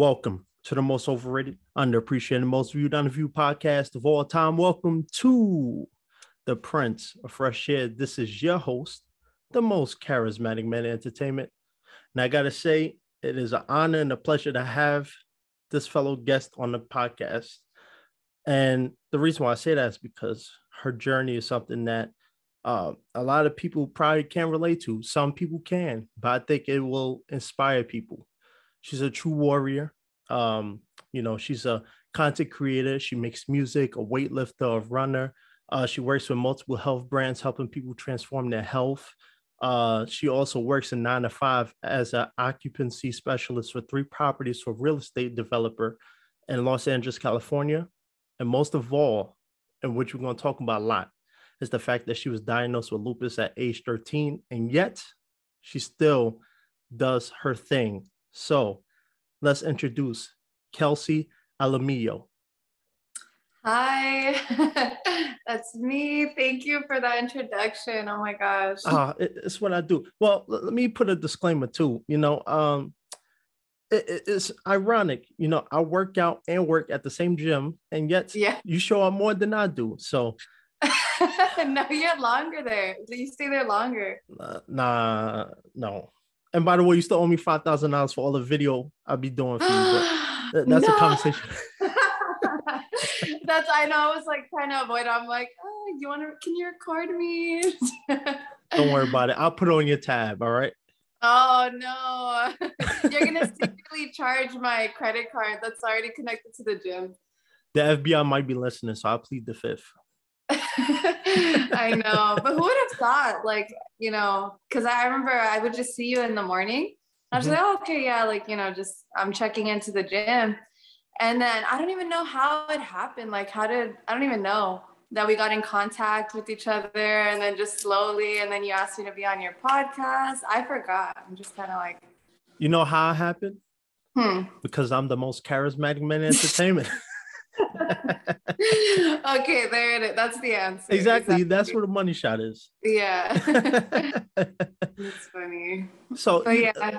Welcome to the most overrated, underappreciated, most viewed, unviewed podcast of all time. Welcome to the Prince of Fresh Air. This is your host, the most charismatic man in entertainment. And I gotta say, it is an honor and a pleasure to have this fellow guest on the podcast. And the reason why I say that is because her journey is something that uh, a lot of people probably can't relate to. Some people can, but I think it will inspire people. She's a true warrior. Um, you know, she's a content creator. She makes music, a weightlifter, a runner. Uh, she works with multiple health brands, helping people transform their health. Uh, she also works in nine to five as an occupancy specialist for three properties for real estate developer in Los Angeles, California. And most of all, and which we're going to talk about a lot, is the fact that she was diagnosed with lupus at age 13, and yet she still does her thing so let's introduce Kelsey Alamillo. Hi, that's me. Thank you for that introduction. Oh my gosh. Uh, it, it's what I do. Well, let me put a disclaimer too. You know, um, it, it's ironic. You know, I work out and work at the same gym, and yet yeah. you show up more than I do. So. no, you're longer there. You stay there longer. Uh, nah, no. And by the way, you still owe me five thousand dollars for all the video I'll be doing for you. But that's no. a conversation. that's I know. I was like trying to avoid. It. I'm like, oh, you want to? Can you record me? Don't worry about it. I'll put it on your tab. All right. Oh no! You're gonna secretly charge my credit card that's already connected to the gym. The FBI might be listening, so I'll plead the fifth. I know, but who would have thought? Like, you know, because I remember I would just see you in the morning. I was mm-hmm. like, oh, okay, yeah, like, you know, just I'm checking into the gym. And then I don't even know how it happened. Like, how did I don't even know that we got in contact with each other and then just slowly, and then you asked me to be on your podcast. I forgot. I'm just kind of like, you know how it happened? Hmm. Because I'm the most charismatic man in entertainment. okay, there it is. That's the answer. Exactly. exactly. That's where the money shot is. Yeah. It's funny. So but yeah.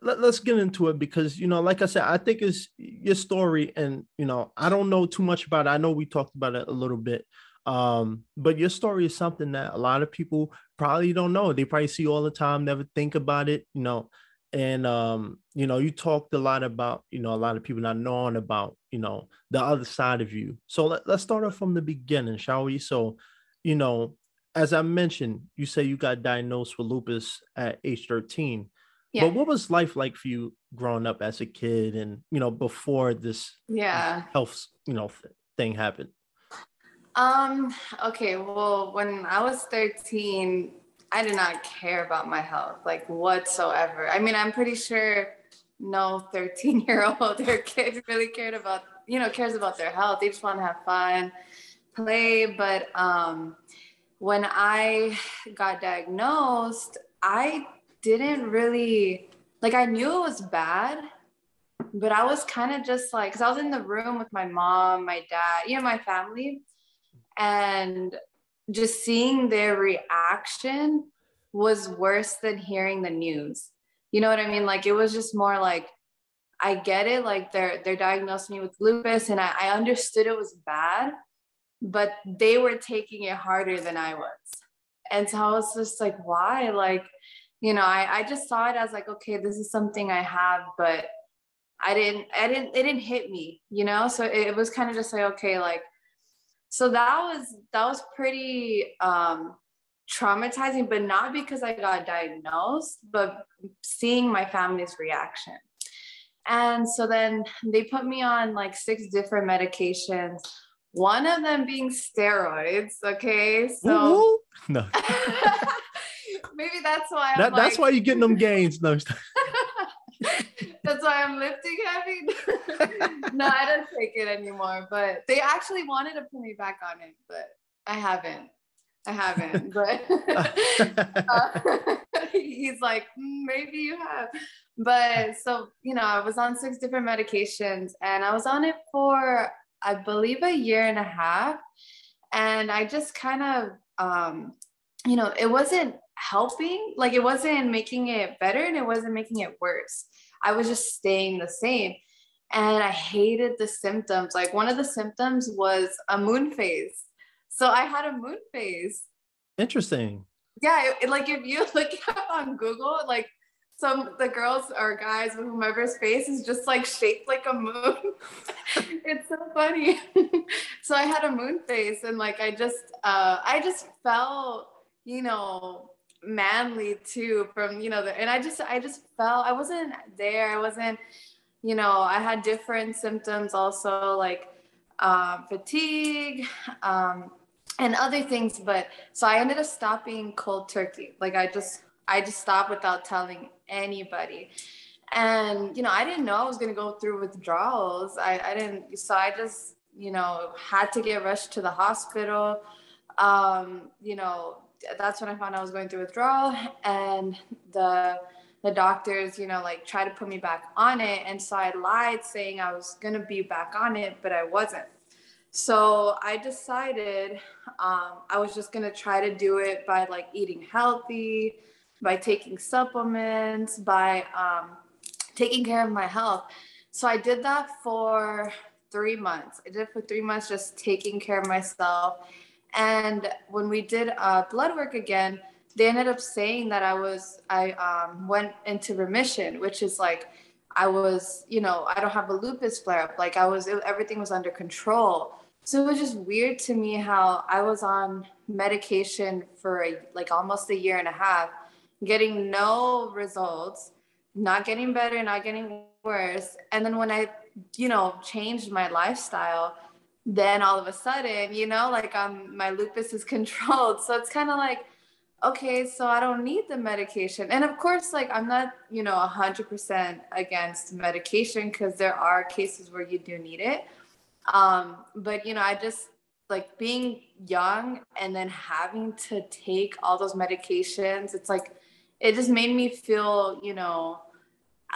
Let, us get into it because you know, like I said, I think it's your story, and you know, I don't know too much about it. I know we talked about it a little bit, um, but your story is something that a lot of people probably don't know. They probably see all the time, never think about it. You know, and um, you know, you talked a lot about, you know, a lot of people not knowing about, you know, the other side of you. So let, let's start off from the beginning, shall we? So, you know, as I mentioned, you say you got diagnosed with lupus at age 13. Yeah. But what was life like for you growing up as a kid and, you know, before this yeah health, you know, thing happened? Um, okay, well, when I was 13, I did not care about my health like whatsoever. I mean, I'm pretty sure no 13 year old or kid really cared about, you know, cares about their health. They just want to have fun, play. But um, when I got diagnosed, I didn't really, like, I knew it was bad, but I was kind of just like, because I was in the room with my mom, my dad, you know, my family. And just seeing their reaction was worse than hearing the news. You know what I mean? Like it was just more like, I get it. Like they're they're diagnosed me with lupus, and I, I understood it was bad, but they were taking it harder than I was. And so I was just like, why? Like, you know, I, I just saw it as like, okay, this is something I have, but I didn't, I didn't, it didn't hit me, you know? So it was kind of just like, okay, like so that was that was pretty um traumatizing but not because i got diagnosed but seeing my family's reaction. And so then they put me on like six different medications one of them being steroids okay? So Ooh, no. Maybe that's why that, that's why you're getting them gains no That's why I'm lifting heavy. no, I don't take it anymore. But they actually wanted to put me back on it, but I haven't. I haven't. But uh, he's like, mm, maybe you have. But so, you know, I was on six different medications and I was on it for, I believe, a year and a half. And I just kind of, um, you know, it wasn't helping, like it wasn't making it better and it wasn't making it worse. I was just staying the same. and I hated the symptoms. Like one of the symptoms was a moon face. So I had a moon face. Interesting. Yeah, it, like if you look up on Google, like some the girls or guys with whomever's face is just like shaped like a moon. it's so funny. so I had a moon face and like I just uh I just felt, you know, manly too from, you know, the, and I just I just felt I wasn't there. I wasn't, you know, I had different symptoms also like um, fatigue, um, and other things. But so I ended up stopping cold turkey. Like I just I just stopped without telling anybody. And, you know, I didn't know I was going to go through withdrawals. I, I didn't, so I just, you know, had to get rushed to the hospital. Um, you know, that's when I found I was going through withdrawal and the, the doctors, you know, like try to put me back on it. And so I lied saying I was to be back on it, but I wasn't. So I decided um, I was just to try to do it by like eating healthy, by taking supplements, by um, taking care of my health. So I did that for three months. I did for three months, just taking care of myself. And when we did uh, blood work again, they ended up saying that I was, I um, went into remission, which is like, I was, you know, I don't have a lupus flare up. Like I was, it, everything was under control. So it was just weird to me how I was on medication for a, like almost a year and a half getting no results, not getting better, not getting worse. And then when I, you know, changed my lifestyle, then all of a sudden, you know, like um my lupus is controlled. So it's kind of like, okay, so I don't need the medication. And of course, like I'm not, you know, 100% against medication because there are cases where you do need it. Um, but you know, I just like being young and then having to take all those medications, it's like it just made me feel, you know,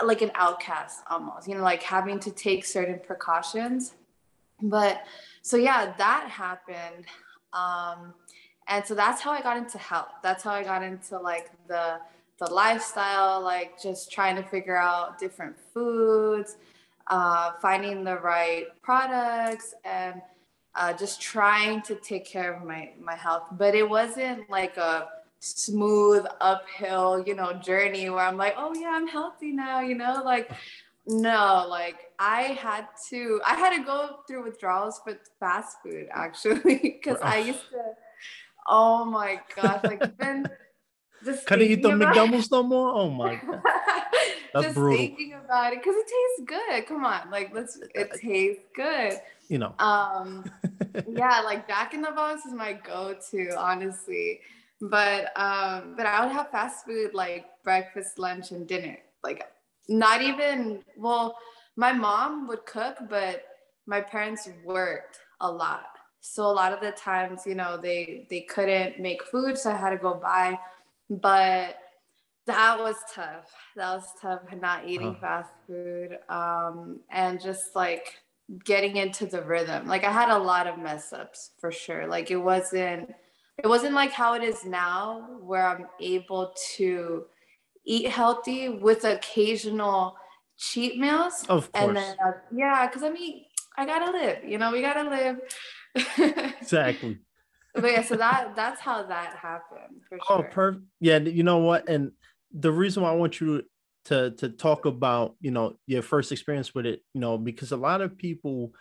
like an outcast almost, you know, like having to take certain precautions. But so yeah, that happened. Um, and so that's how I got into health. That's how I got into like the the lifestyle, like just trying to figure out different foods, uh, finding the right products, and uh, just trying to take care of my my health. But it wasn't like a smooth uphill, you know, journey where I'm like, oh yeah, I'm healthy now, you know, like no, like I had to I had to go through withdrawals for fast food actually because I used to oh my gosh, like even just Can you eat the McDonald's no more? Oh my god. That's just brutal. thinking about it because it tastes good. Come on, like let's it tastes good. You know. Um yeah, like Jack in the Box is my go-to, honestly. But um, but I would have fast food like breakfast, lunch, and dinner. Like not even well, my mom would cook, but my parents worked a lot. So a lot of the times, you know, they they couldn't make food, so I had to go buy. But that was tough. That was tough not eating fast food. Um, and just like getting into the rhythm. Like I had a lot of mess ups for sure. Like it wasn't it wasn't like how it is now where i'm able to eat healthy with occasional cheat meals of course and then uh, yeah because i mean i gotta live you know we gotta live exactly but yeah so that that's how that happened oh, sure. oh perfect yeah you know what and the reason why i want you to to talk about you know your first experience with it you know because a lot of people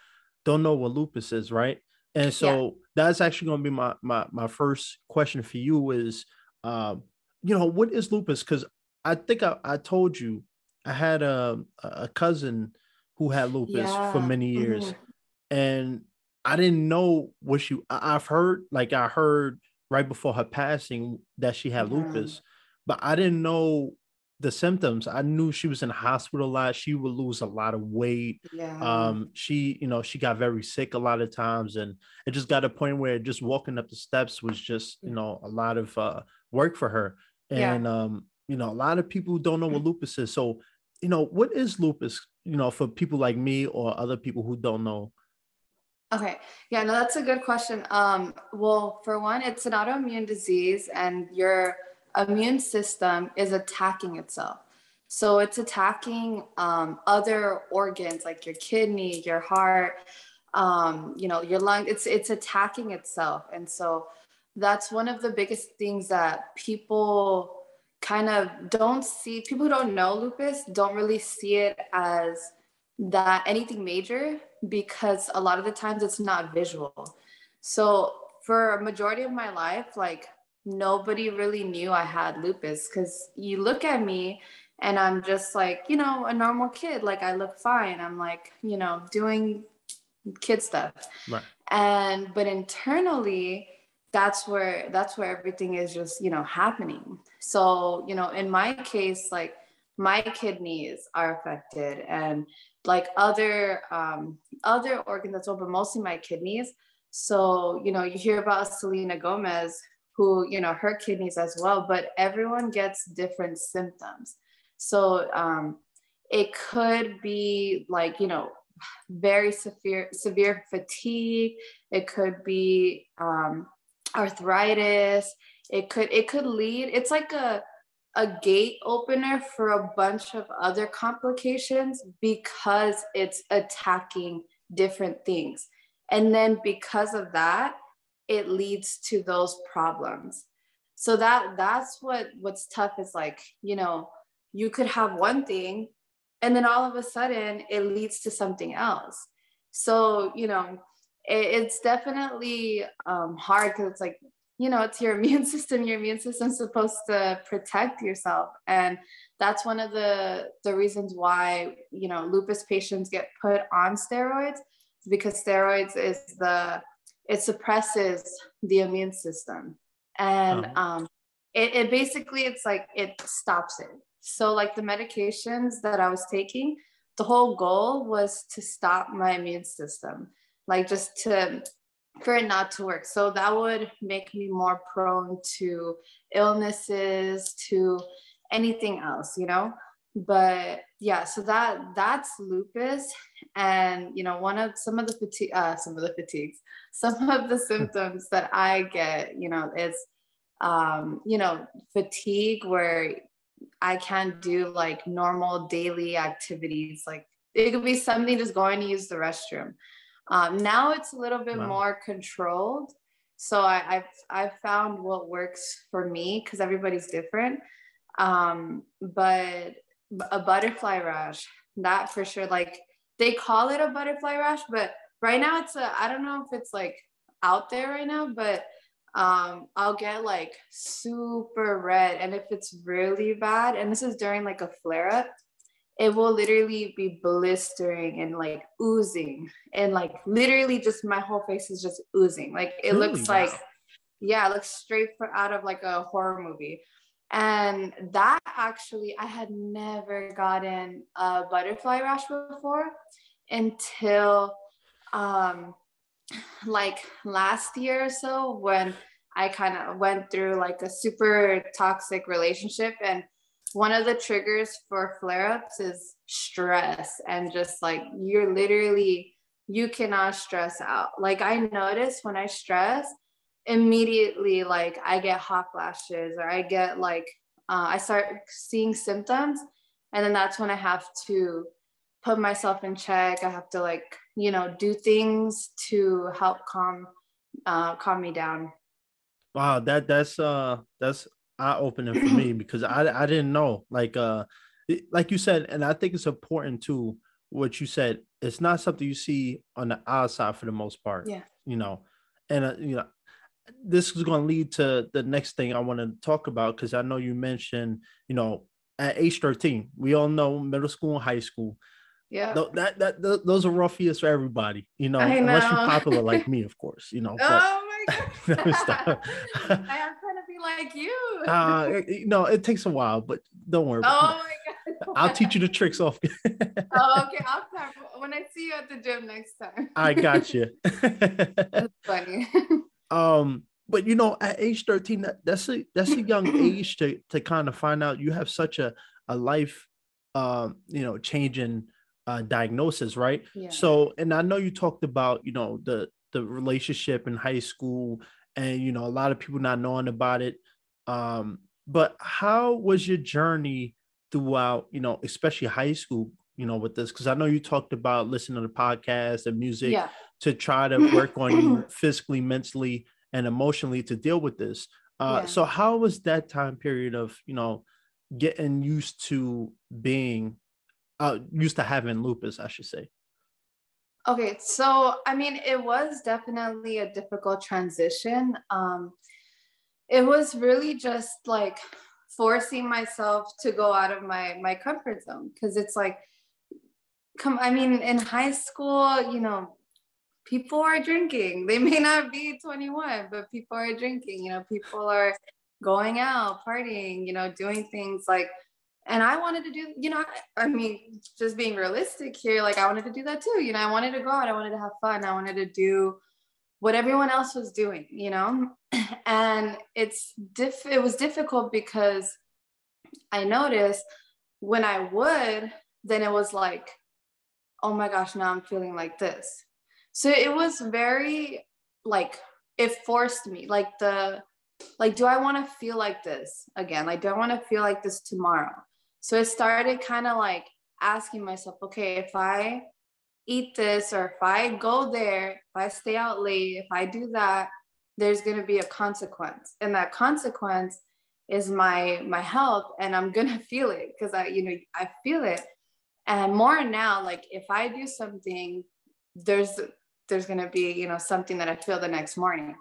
don't know what lupus is right and so yeah. that's actually going to be my my my first question for you is, um, you know, what is lupus? Because I think I, I told you I had a a cousin who had lupus yeah. for many years, mm-hmm. and I didn't know what she. I've heard like I heard right before her passing that she had lupus, but I didn't know the symptoms. I knew she was in the hospital a lot. She would lose a lot of weight. Yeah. Um, she, you know, she got very sick a lot of times, and it just got a point where just walking up the steps was just, you know, a lot of uh, work for her. And yeah. um, you know, a lot of people don't know what lupus is. So, you know, what is lupus? You know, for people like me or other people who don't know. Okay. Yeah, no, that's a good question. Um, well, for one, it's an autoimmune disease, and you're immune system is attacking itself. So it's attacking um, other organs like your kidney, your heart, um, you know, your lung. It's it's attacking itself, and so that's one of the biggest things that people kind of don't see. People who don't know lupus don't really see it as that anything major because a lot of the times it's not visual. So for a majority of my life, like nobody really knew I had lupus because you look at me and I'm just like, you know, a normal kid. Like I look fine. I'm like, you know, doing kid stuff. Right. And but internally, that's where that's where everything is just, you know, happening. So, you know, in my case, like my kidneys are affected and like other um other organs as well, but mostly my kidneys. So, you know, you hear about Selena Gomez, who, you know, her kidneys as well, but everyone gets different symptoms. So um, it could be like, you know, very severe, severe fatigue. It could be um, arthritis. It could, it could lead, it's like a, a gate opener for a bunch of other complications because it's attacking different things. And then because of that, it leads to those problems. So that that's what what's tough is like, you know, you could have one thing and then all of a sudden it leads to something else so you know it, it's definitely um, hard because it's like you know it's your immune system your immune system's supposed to protect yourself. And that's one of the the reasons why you know lupus patients get put on steroids because steroids is the it suppresses the immune system. And oh. um it, it basically it's like it stops it. So, like the medications that I was taking, the whole goal was to stop my immune system, like just to for it not to work. So that would make me more prone to illnesses, to anything else, you know. But yeah, so that that's lupus, and you know, one of some of the fatigue, uh, some of the fatigues, some of the symptoms that I get, you know, is um, you know, fatigue where I can't do like normal daily activities. Like it could be something just going to use the restroom. Um, now it's a little bit wow. more controlled. So I, I've I've found what works for me because everybody's different. Um, but a butterfly rash, that for sure. Like they call it a butterfly rash, but right now it's a I don't know if it's like out there right now, but um, I'll get like super red. And if it's really bad, and this is during like a flare up, it will literally be blistering and like oozing. And like literally just my whole face is just oozing. Like it really? looks like, yeah, it looks straight for, out of like a horror movie. And that actually, I had never gotten a butterfly rash before until um like last year or so when I kind of went through like a super toxic relationship and one of the triggers for flare-ups is stress and just like you're literally you cannot stress out. Like I notice when I stress immediately like I get hot flashes or I get like uh, I start seeing symptoms and then that's when I have to put myself in check. I have to like you know do things to help calm uh, calm me down wow that that's uh that's eye opening for me because i i didn't know like uh like you said and i think it's important too what you said it's not something you see on the outside for the most part yeah you know and uh, you know this is going to lead to the next thing i want to talk about because i know you mentioned you know at age 13 we all know middle school and high school yeah. That, that, that those are rough years for everybody, you know, know. unless you're popular like me, of course, you know. oh my god. I am trying to be like you. uh no, it takes a while, but don't worry. Oh my god. I'll teach you the tricks off. oh, okay. I'll start when I see you at the gym next time. I got you. That's funny. um, but you know, at age 13, that, that's a that's a young age to to kind of find out you have such a a life um, you know, changing uh, diagnosis, right? Yeah. So, and I know you talked about, you know, the the relationship in high school, and you know, a lot of people not knowing about it. Um, but how was your journey throughout, you know, especially high school, you know, with this? Because I know you talked about listening to the podcast and music Yeah. to try to work on you physically, mentally, and emotionally to deal with this. Uh, Yeah. So, how was that time period of, you know, getting used to being, uh, used to having lupus, I should say? Okay, so I mean, it was definitely a difficult transition. Um, it was really just like forcing myself to go out of my my comfort zone because it's like, come. I mean, in high school, you know, people are drinking. They may not be 21, but people are drinking. You know, people are going out, partying. You know, doing things like and I wanted to do, you know, I mean, just being realistic here, like I wanted to do that too. You know, I wanted to go out, I wanted to have fun, I wanted to do what everyone else was doing, you know, and it's diff. It was difficult because I noticed when I would, then it was like, oh my gosh, now I'm feeling like this. So it was very like it forced me, like the like, do I want to feel like this again? Like, do I want to feel like this tomorrow? So it started kind of like asking myself, okay, if I eat this or if I go there, if I stay out late, if I do that, there's going to be a consequence. And that consequence is my my health and I'm going to feel it because I you know, I feel it. And more now like if I do something there's there's going to be, you know, something that I feel the next morning.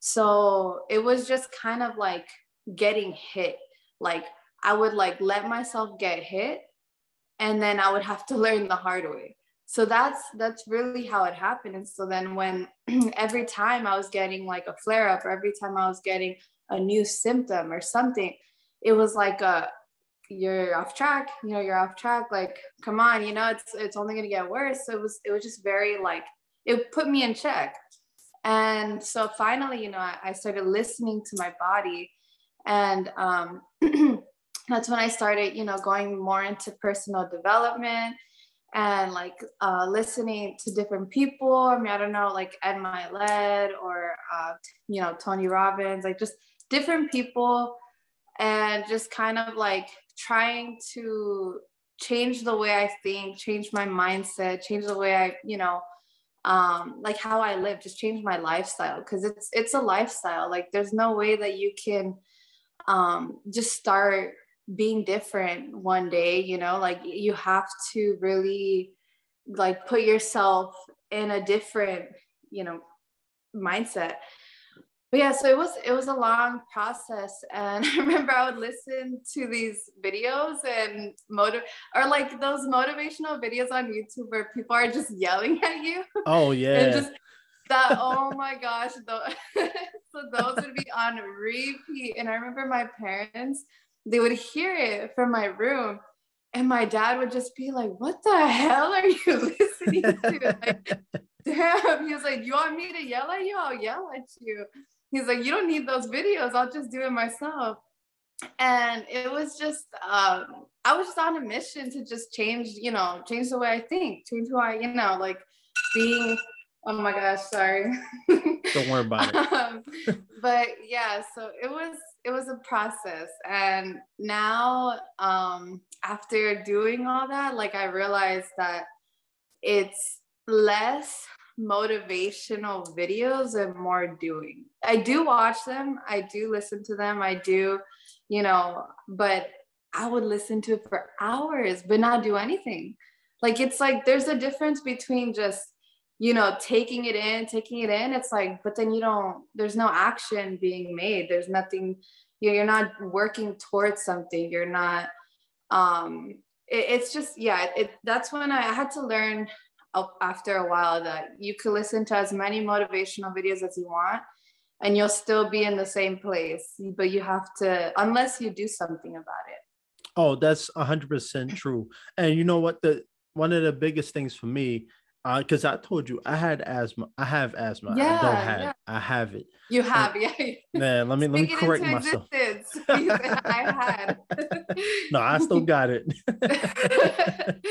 So it was just kind of like getting hit like I would like let myself get hit and then I would have to learn the hard way. So that's that's really how it happened. And so then when every time I was getting like a flare up or every time I was getting a new symptom or something, it was like a you're off track, you know, you're off track, like come on, you know, it's it's only gonna get worse. So it was it was just very like it put me in check. And so finally, you know, I, I started listening to my body and um that's when I started, you know, going more into personal development and like uh, listening to different people. I mean, I don't know, like Ed Mylett or, uh, you know, Tony Robbins, like just different people and just kind of like trying to change the way I think, change my mindset, change the way I, you know, um, like how I live, just change my lifestyle because it's it's a lifestyle. Like there's no way that you can um, just start being different one day you know like you have to really like put yourself in a different you know mindset. But yeah so it was it was a long process and i remember i would listen to these videos and motive or like those motivational videos on youtube where people are just yelling at you. Oh yeah. and just that oh my gosh the, so those would be on repeat. And i remember my parents they would hear it from my room and my dad would just be like what the hell are you listening to? Like damn. He was like you want me to yell at you? I'll yell at you. He's like you don't need those videos. I'll just do it myself. And it was just um i was just on a mission to just change you know change the way i think change who i you know like being oh my gosh sorry. Don't worry about it. um, but yeah so it was it was a process. And now um after doing all that like i realized that it's less motivational videos and more doing. I do watch them. I do listen to them. I do you know but i would listen to it for hours but not do anything. Like it's like there's a difference between just you know taking it in taking it in it's like but then you don't there's no action being made there's nothing you're not working towards something you're not um it, it's just yeah it that's when I, had to learn after a while that you could listen to as many motivational videos as you want and you'll still be in the same place but you have to unless you do something about it Oh, that's hundred percent true. And you know what? The one of the biggest things for me, because I told you I had asthma. I have asthma. Yeah, I don't have. yeah. it. I have it. you have yeah Man, let me let me correct myself. i had no, I still got it.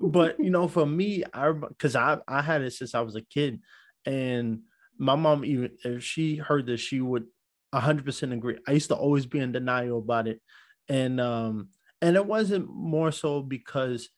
but you know, for me, I because I I had it since I was a kid, and my mom even if she heard this, she would hundred percent agree. I used to always be in denial about it, and um, and it wasn't more so because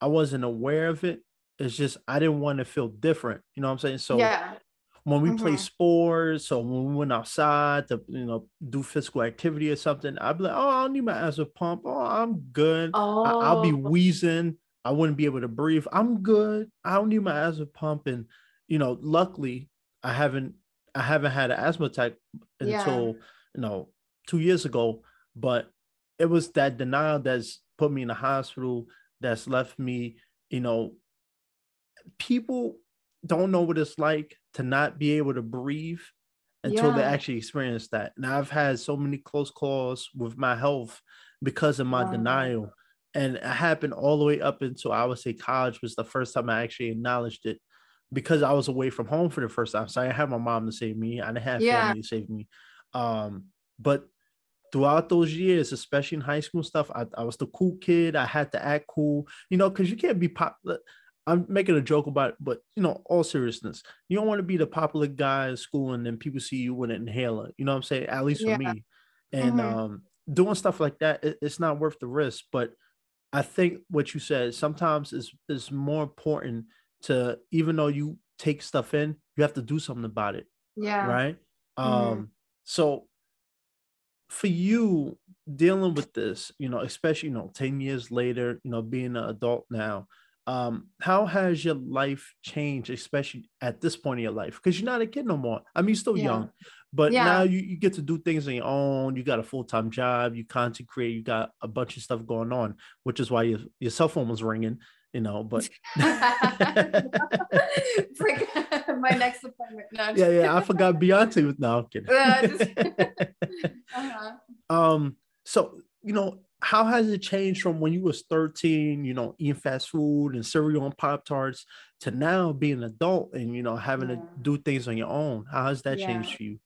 I wasn't aware of it. It's just I didn't want to feel different. You know what I'm saying? So yeah. when we Mhm. play sports or when we went outside to you know do physical activity or something, I'd be like, oh, I don't need my asthma pump. Oh, I'm good. Oh, I, I'll be wheezing. I wouldn't be able to breathe. I'm good. I don't need my asthma pump. And you know, luckily, I haven't I haven't had an asthma attack Yeah. until you know two years ago. But it was that denial that's put me in the hospital. That's left me, you know, people don't know what it's like to not be able to breathe until they actually experience that. And I've had so many close calls with my health because of my Wow. denial. And it happened all the way up until I would say college was the first time I actually acknowledged it because I was away from home for the first time. So I didn't have my mom to save me. I didn't have Yeah. family to save me. Um, but throughout those years, especially in high school stuff, I, I was the cool kid. I had to act cool, you know, because you can't be pop. I'm making a joke about it, but you know, all seriousness, you don't want to be the popular guy in school and then people see you with an inhaler. You know what I'm saying? At least for Yeah. me. And Mhm. um, doing stuff like that, it- it's not worth the risk. But I think what you said sometimes is is more important to even though you take stuff in, you have to do something about it yeah. right Mhm. um so for you dealing with this you know especially you know 10 years later you know being an adult now um how has your life changed especially at this point in your life because you're not a kid no more i mean you're still Yeah. young but Yeah. now you, you get to do things on your own you got a full-time job you content create you got a bunch of stuff going on which is why your, your cell phone was ringing you know but my next appointment. No, yeah yeah i forgot beyonce was no i'm kidding Uh, just- uh-huh. um so you know how has it changed from when you was 13 you know eating fast food and cereal and pop tarts to now being an adult and you know having to do things on your own how has that Yeah. changed for you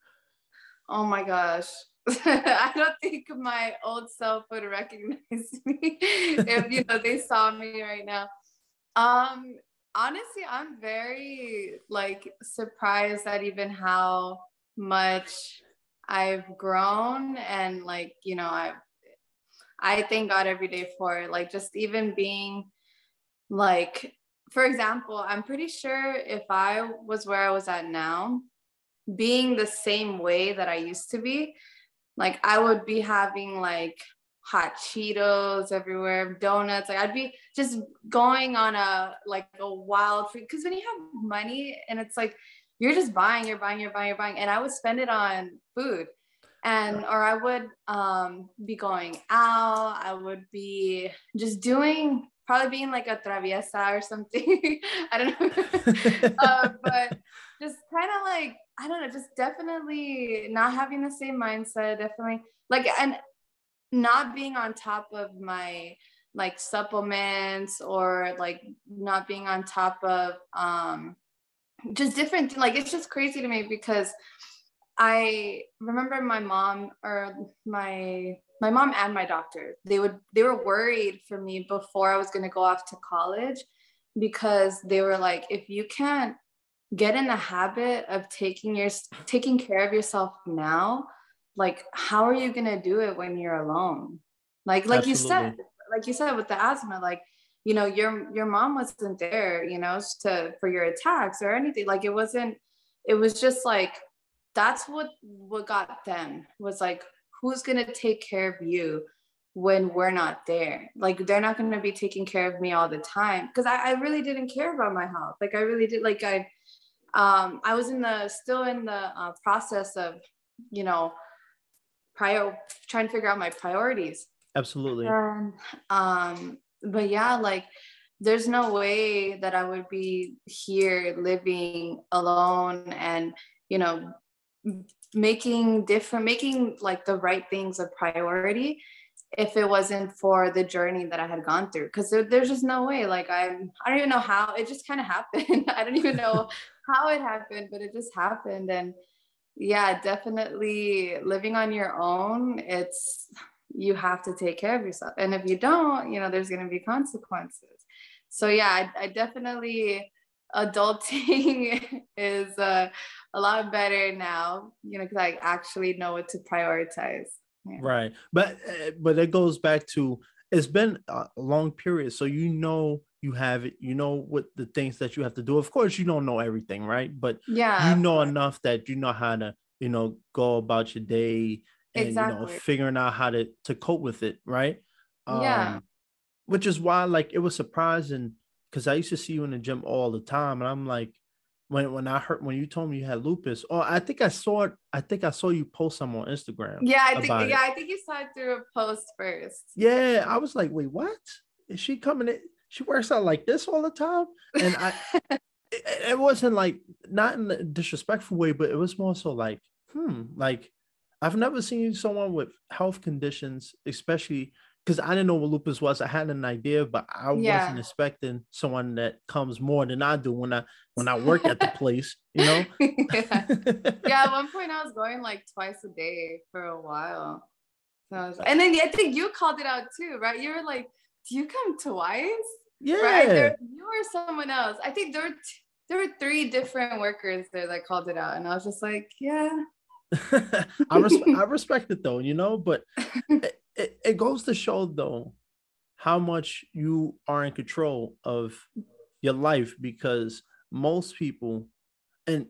Oh my gosh. I don't think my old self would recognize me if you know they saw me right now. Um honestly, I'm very like surprised at even how much I've grown and like, you know, I I thank God every day for. Like just even being like for example, I'm pretty sure if I was where I was at now, being the same way that I used to be, like I would be having like hot Cheetos everywhere, donuts. Like I'd be just going on a like a wild because when you have money and it's like you're just buying, you're buying, you're buying, you're buying, and I would spend it on food. And or I would um be going out, I would be just doing probably being like a traviesa or something. I don't know. uh, but just kind of like I don't know, just definitely not having the same mindset, definitely like and not being on top of my like supplements or like not being on top of um just different like it's just crazy to me because I remember my mom or my my mom and my doctor they would they were worried for me before I was going to go off to college because they were like if you can't get in the habit of taking your taking care of yourself now like how are you going to do it when you're alone? Like like you said like you said with the asthma like you know your your mom wasn't there you know to for your attacks or anything. Like it wasn't it was just like that's what what got them was like who's going to take care of you when we're not there? Like they're not going to be taking care of me all the time because I, I really didn't care about my health. Like i really did like i um i was in the still in the uh, process of you know prior trying to figure out my priorities. Absolutely. And um but yeah like there's no way that i would be here living alone and you know making different making like the right things a priority if it wasn't for the journey that i had gone through. Because there, there's just no way like i'm i don't even know how it just kind of happened. I don't even know how it happened but it just happened. And yeah definitely living on your own it's you have to take care of yourself. And if you don't you know there's going to be consequences. So yeah i, I definitely adulting is uh, a lot better now you know because i actually know what to prioritize Yeah. right but uh, but it goes back to it's been a long period, so you know you have it. You know what the things that you have to do. Of course, you don't know everything, right? But yeah, you know enough that you know how to, you know, go about your day and exactly. you know figuring out how to to cope with it, right? Yeah. Um, which is why, like, it was surprising because I used to see you in the gym all the time, and I'm like, when when I heard when you told me you had lupus, oh, I think I saw it. I think I saw you post some on Instagram. Yeah, I think yeah, it. I think you saw it through a post first. Yeah, I was like, wait, what? Is she coming in? She works out like this all the time, and I. it, it wasn't like not in a disrespectful way, but it was more so like, hmm, like I've never seen someone with health conditions, especially because I didn't know what lupus was. I had an idea, but I yeah. wasn't expecting someone that comes more than I do when I when I work at the place, you know? yeah. yeah, at one point I was going like twice a day for a while. So was, and then I think you called it out too, right? You were like, Do you come twice? Yeah. Right? There, you or someone else. I think there were t- there were three different workers there that called it out. And I was just like, yeah. I, res- I respect it though, you know, but it, it goes to show though how much you are in control of your life because most people and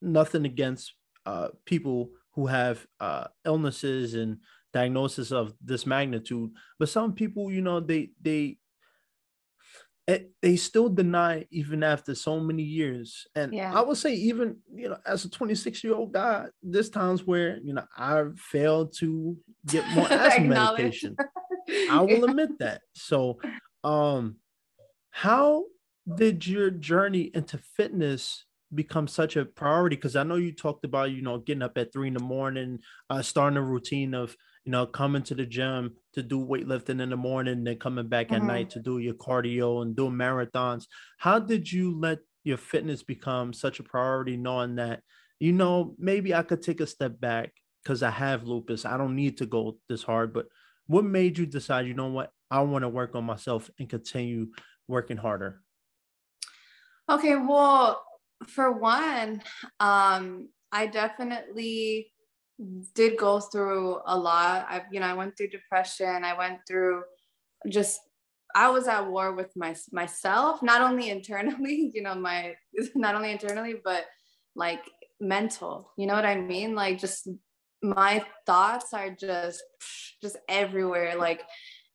nothing against uh, people who have uh, illnesses and diagnosis of this magnitude but some people you know they they they still deny even after so many years. And yeah. i would say even you know as a 26 year old guy there's times where you know i failed to get more asthma medication. i will admit that. So um how did your journey into fitness become such a priority? Because i know you talked about you know getting up at three in the morning uh starting a routine of you know, coming to the gym to do weightlifting in the morning, then coming back mm-hmm. at night to do your cardio and do marathons. How did you let your fitness become such a priority, knowing that, you know, maybe I could take a step back because I have lupus. I don't need to go this hard. But what made you decide, you know what, I want to work on myself and continue working harder? Okay, well, for one, um, I definitely did go through a lot. I, you know, I went through depression. I went through just, I was at war with my myself, not only internally, you know, my not only internally, but like mental. You know what I mean? Like just my thoughts are just just everywhere. Like,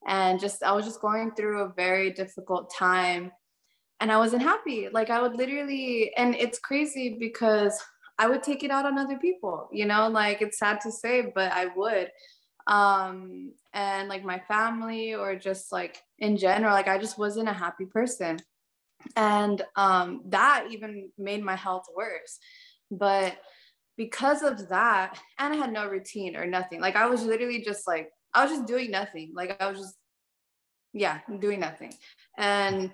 and just I was just going through a very difficult time, and I wasn't happy. Like I would literally, and it's crazy because I would take it out on other people, you know, like it's sad to say, but I would. Um, and like my family or just like in general, like I just wasn't a happy person. And um, that even made my health worse. But because of that, and I had no routine or nothing, like I was literally just like, I was just doing nothing. Like I was just, yeah, doing nothing. And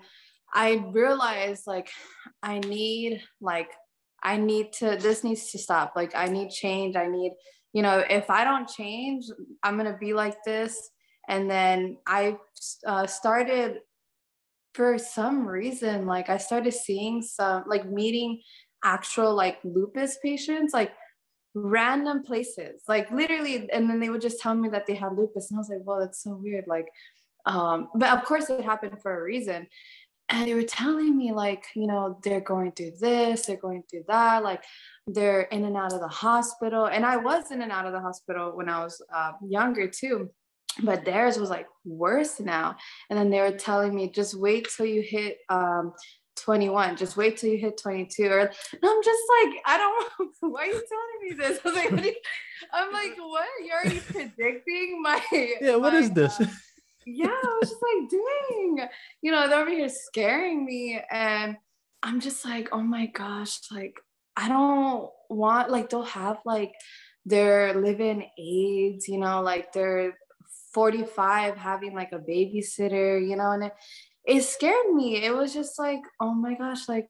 I realized like I need like I need to, this needs to stop. Like, I need change. I need, you know, if I don't change, I'm going to be like this. And then I uh, started, for some reason, like, I started seeing some, like, meeting actual, like, lupus patients, like, random places, like, literally. And then they would just tell me that they had lupus. And I was like, well, that's so weird. Like, um, but of course, it happened for a reason and they were telling me like you know they're going through this they're going through that like they're in and out of the hospital and i was in and out of the hospital when i was uh, younger too but theirs was like worse now. And then they were telling me just wait till you hit um, 21 just wait till you hit 22 or and i'm just like i don't why are you telling me this? I like, you, i'm like what? You're already predicting my yeah what my, is this? uh, yeah, I was just like, dang, you know, they're over here scaring me. And I'm just like, oh my gosh, like, I don't want, like, they'll have like their living aids, you know, like they're 45 having like a babysitter, you know, and it, it scared me. It was just like, oh my gosh, like,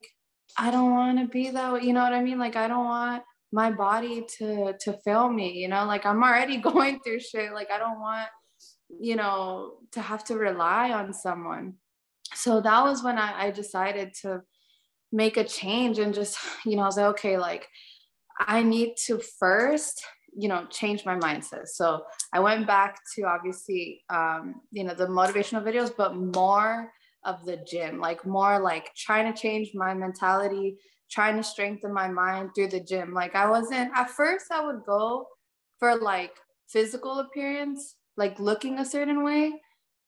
I don't want to be that. You know what I mean? Like, I don't want my body to to fail me you know like i'm already going through shit like i don't want you know, to have to rely on someone. So that was when I, I decided to make a change and just, you know, I was like, okay, like I need to first you know change my mindset so i went back to obviously um you know the motivational videos but more of the gym like more like trying to change my mentality trying to strengthen my mind through the gym like i wasn't at first i would go for like physical appearance like looking a certain way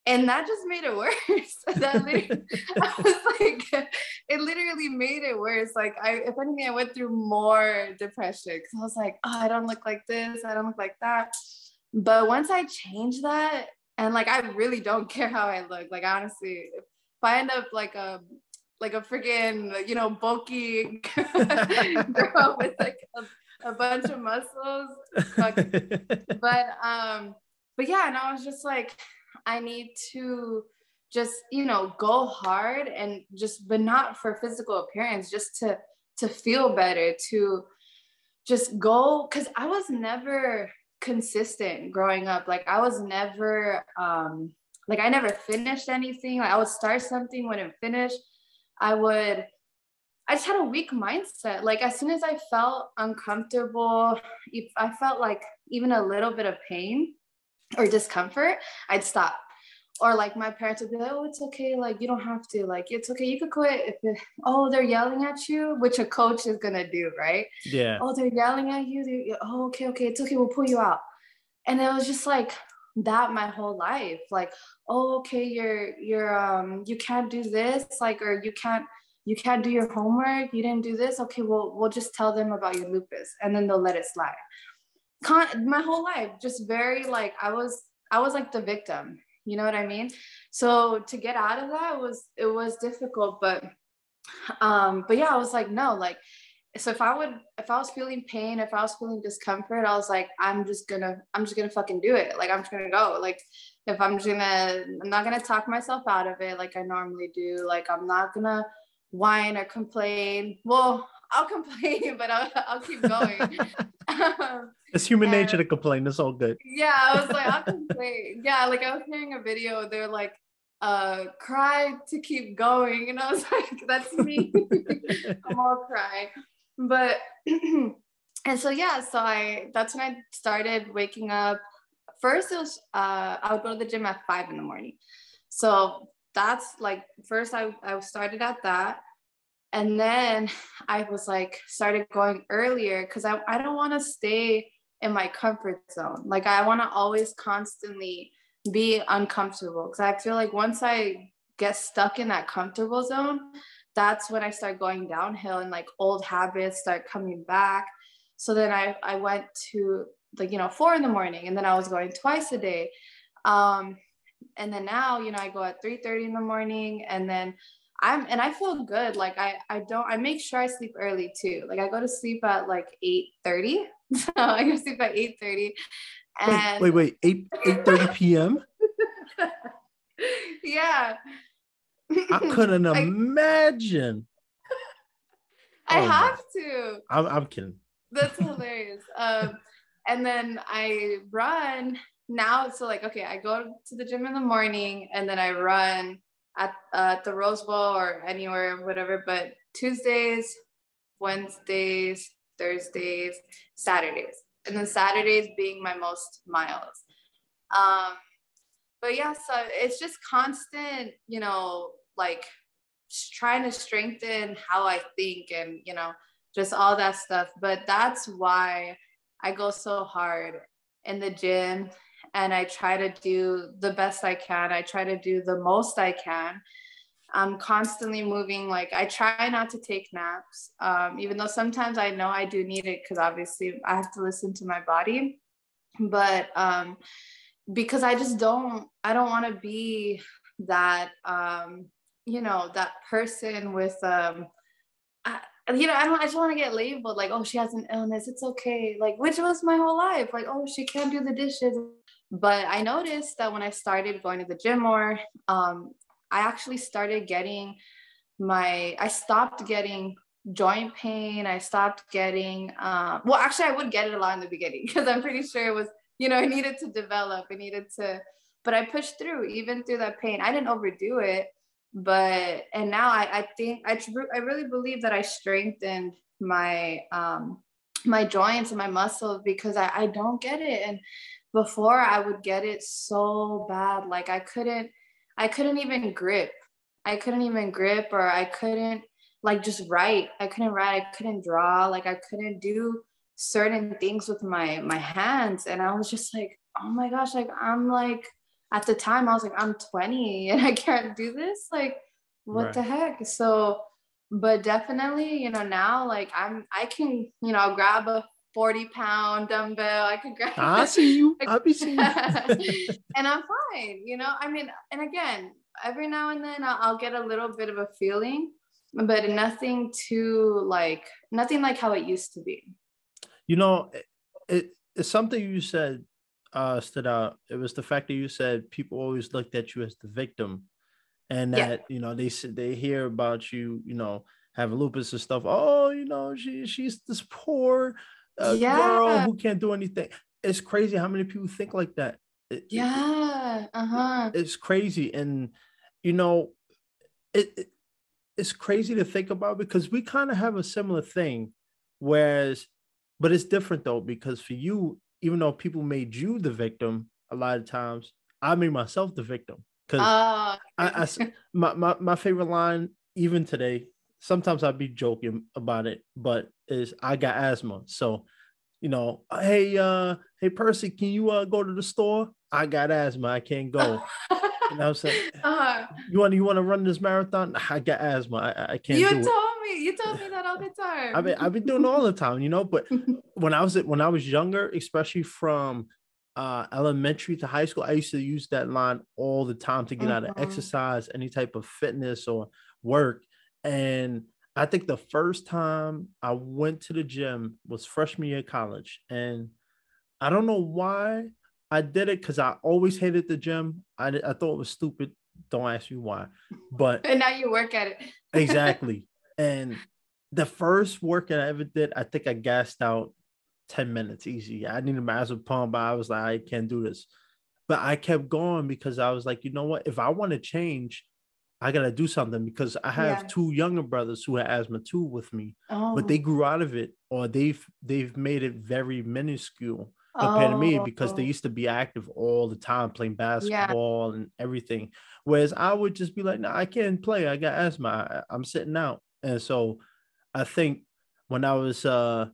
and that just made it worse. that I was like, it literally made it worse. Like, I, if anything, I went through more depression because I was like, oh, I don't look like this, I don't look like that. But once I changed that, and like, I really don't care how I look. Like, honestly, if I end up like a like a freaking you know bulky girl with like a, a bunch of muscles, but um, but yeah, and I was just like I need to just, you know, go hard and just, but not for physical appearance, just to, to feel better, to just go. Cause I was never consistent growing up. Like I was never, um, like I never finished anything. Like I would start something, wouldn't finish. I would, I just had a weak mindset. Like as soon as I felt uncomfortable, if I felt like even a little bit of pain, or discomfort, I'd stop. Or like my parents would be like, oh, it's okay. Like you don't have to. Like it's okay. You could quit if it, oh they're yelling at you, which a coach is gonna do, right? Yeah. Oh, they're yelling at you. Oh, okay, okay, it's okay. We'll pull you out. And it was just like that my whole life. Like, oh, okay, you're you're um you can't do this, like, or you can't you can't do your homework. You didn't do this. Okay, well we'll just tell them about your lupus, and then they'll let it slide con- my whole life just very like i was i was like the victim you know what i mean? So to get out of that was it was difficult but um but yeah i was like no like so if i would if i was feeling pain if i was feeling discomfort i was like i'm just gonna i'm just gonna fucking do it. Like i'm just gonna go. Like if i'm just gonna i'm not gonna talk myself out of it like i normally do. Like i'm not gonna whine or complain. Well I'll complain, but I'll, I'll keep going. it's human and, nature to complain. It's all good. Yeah, I was like, I'll complain. Yeah, like I was hearing a video. They're like, uh, cry to keep going, and I was like, that's me. I'm all cry, but and so yeah, so I that's when I started waking up. First, it was uh, I would go to the gym at five in the morning. So that's like first I, I started at that and then I was like, started going earlier because I, I don't want to stay in my comfort zone. Like, I want to always constantly be uncomfortable because I feel like once I get stuck in that comfortable zone, that's when I start going downhill and like old habits start coming back. So then I, I went to like, you know, four in the morning and then I was going twice a day. Um, and then now, you know, I go at 3 30 in the morning and then I'm and I feel good. Like I I don't I make sure I sleep early too. Like I go to sleep at like 8 30. So I go to sleep at 8 30. And wait, wait, wait, 8 8 30 p.m. yeah. I couldn't I, imagine. I oh have to. I'm, I'm kidding. That's hilarious. um, and then I run now. So like, okay, I go to the gym in the morning and then I run at, uh, the Rose Bowl or anywhere, whatever. But Tuesdays, Wednesdays, Thursdays, Saturdays, and then Saturdays being my most miles. Um, but yeah, so it's just constant, you know, like trying to strengthen how I think and, you know, just all that stuff. But that's why I go so hard in the gym and I try to do the best I can. I try to do the most I can. I'm constantly moving. Like I try not to take naps, um, even though sometimes I know I do need it because obviously I have to listen to my body. But um, because I just don't, I don't want to be that, um, you know, that person with, um, I, you know, I don't, I just want to get labeled like, oh, she has an illness. It's okay. Like, which was my whole life. Like, oh, she can't do the dishes. But I noticed that when I started going to the gym more, um, I actually started getting my, I stopped getting joint pain. I stopped getting, uh, well, actually, I would get it a lot in the beginning because I'm pretty sure it was, you know, I needed to develop, I needed to, but I pushed through even through that pain. I didn't overdo it, but, and now I, I think, I, I really believe that I strengthened my, um, my joints and my muscles because I, I don't get it. And before I would get it so bad. Like I couldn't, I couldn't even grip. I couldn't even grip or I couldn't like just write. I couldn't write. I couldn't draw. Like I couldn't do certain things with my my hands. And I was just like, oh my gosh, like I'm like at the time I was like, I'm 20 and I can't do this. Like, what right. the heck? So but definitely you know now like i'm i can you know grab a 40 pound dumbbell. I can grab i see you. I'll be seeing you. And i'm fine you know? I mean and again every now and then I'll, I'll, get a little bit of a feeling but nothing too like nothing like how it used to be. You know it, it's something you said uh stood out. It was the fact that you said people always looked at you as the victim and that yeah. you know they they hear about you you know have lupus and stuff. Oh you know she she's this poor uh, yeah. girl who can't do anything. It's crazy how many people think like that. It, yeah uh-huh. it's crazy. And you know it, it it's crazy to think about because we kind of have a similar thing whereas but it's different though because for you even though people made you the victim a lot of times i made myself the victim because uh, I, I, my, my, my favorite line, even today, sometimes I'd be joking about it, but is I got asthma. So, you know, hey, uh, hey Percy, can you uh go to the store? I got asthma. I can't go. you know I'm saying? Uh-huh. You want you want to run this marathon? I got asthma. I, I can't. You told me. You told me that all the time. I mean, I've been doing all the time, you know. But when I was when I was younger, especially from uh, elementary to high school, I used to use that line all the time to get out of mm-hmm. exercise, any type of fitness or work. And I think the first time I went to the gym was freshman year of college. And I don't know why I did it because I always hated the gym. I, I thought it was stupid. Don't ask me why. But and now you work at it. exactly. And the first workout I ever did, I think I gassed out 10 minutes easy. I needed my massive pump, but I was like, I can't do this. But I kept going because I was like, you know what? If I want to change, I gotta do something because I have yeah. two younger brothers who have asthma too with me, oh. but they oh. grew out of it or they've they've made it very minuscule compared oh. to me because they oh. used to be active all the time playing basketball yeah. and everything. Whereas I would just be like, no, I can't play. I got asthma. I, I'm sitting out. And so I think when I was uh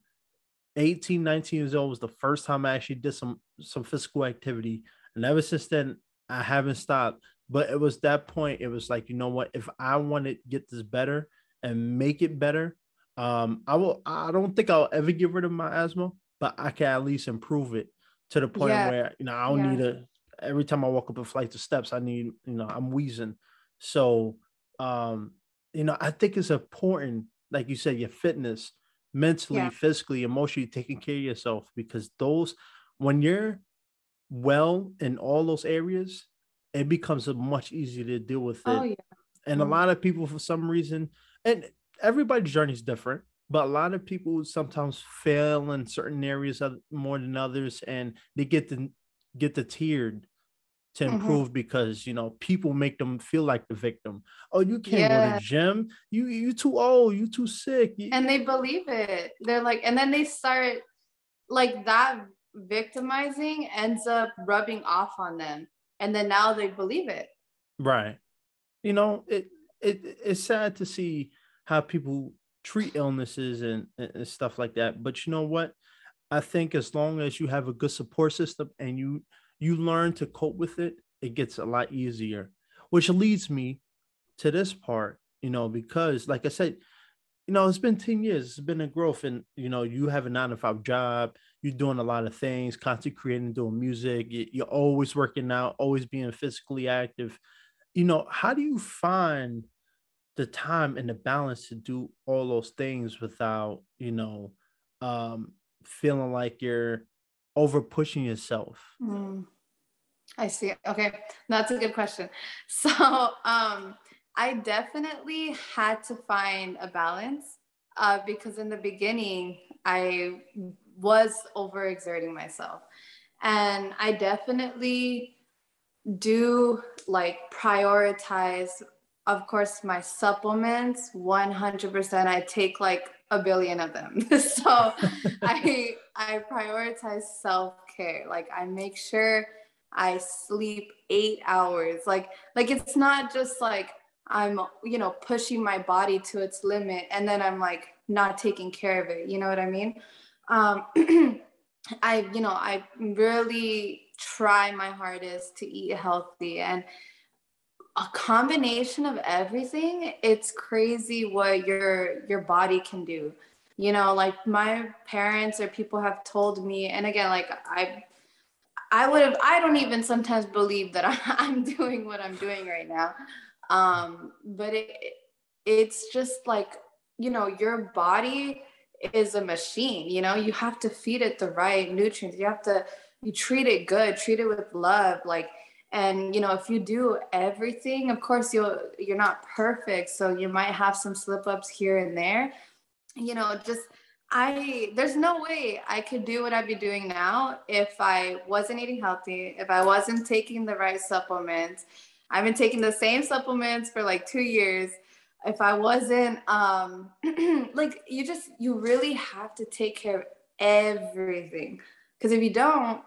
18, 19 years old was the first time I actually did some some physical activity. And ever since then, I haven't stopped. But it was that point, it was like, you know what? If I want to get this better and make it better, um, I will I don't think I'll ever get rid of my asthma, but I can at least improve it to the point yeah. where you know I don't yeah. need a every time I walk up a flight of steps, I need, you know, I'm wheezing. So um, you know, I think it's important, like you said, your fitness mentally, yeah. physically, emotionally taking care of yourself because those when you're well in all those areas, it becomes a much easier to deal with it. Oh, yeah. And mm-hmm. a lot of people, for some reason, and everybody's journey is different, but a lot of people sometimes fail in certain areas more than others, and they get the get the tiered to mm-hmm. improve mm-hmm. because you know people make them feel like the victim. Oh, you can't yeah. go to gym. You you too old. You too sick. And they believe it. They're like, and then they start like that victimizing ends up rubbing off on them, and then now they believe it. Right. You know it. It it's sad to see how people treat illnesses and, and stuff like that. But you know what? I think as long as you have a good support system and you you learn to cope with it, it gets a lot easier. Which leads me to this part, you know, because like I said, you know, it's been 10 years, it's been a growth, and you know, you have a nine to five job, you're doing a lot of things, constantly creating, doing music, you're always working out, always being physically active. You know, how do you find the time and the balance to do all those things without, you know, um, feeling like you're over pushing yourself? Mm, I see. Okay, that's a good question. So, um, I definitely had to find a balance uh, because in the beginning I was overexerting myself, and I definitely do like prioritize of course my supplements 100% i take like a billion of them. so I I prioritize self-care. Like I make sure I sleep 8 hours. Like like it's not just like I'm you know pushing my body to its limit and then I'm like not taking care of it. You know what I mean? Um I you know I really try my hardest to eat healthy and a combination of everything it's crazy what your your body can do you know like my parents or people have told me and again like i i would have i don't even sometimes believe that i'm doing what i'm doing right now um but it it's just like you know your body is a machine you know you have to feed it the right nutrients. You have to you treat it good treat it with love like and you know if you do everything of course you'll you're not perfect so you might have some slip ups here and there. You know just i there's no way i could do what i'd be doing now if i wasn't eating healthy if i wasn't taking the right supplements i've been taking the same supplements for like two years. If i wasn't um like you just you really have to take care of everything. Because if you don't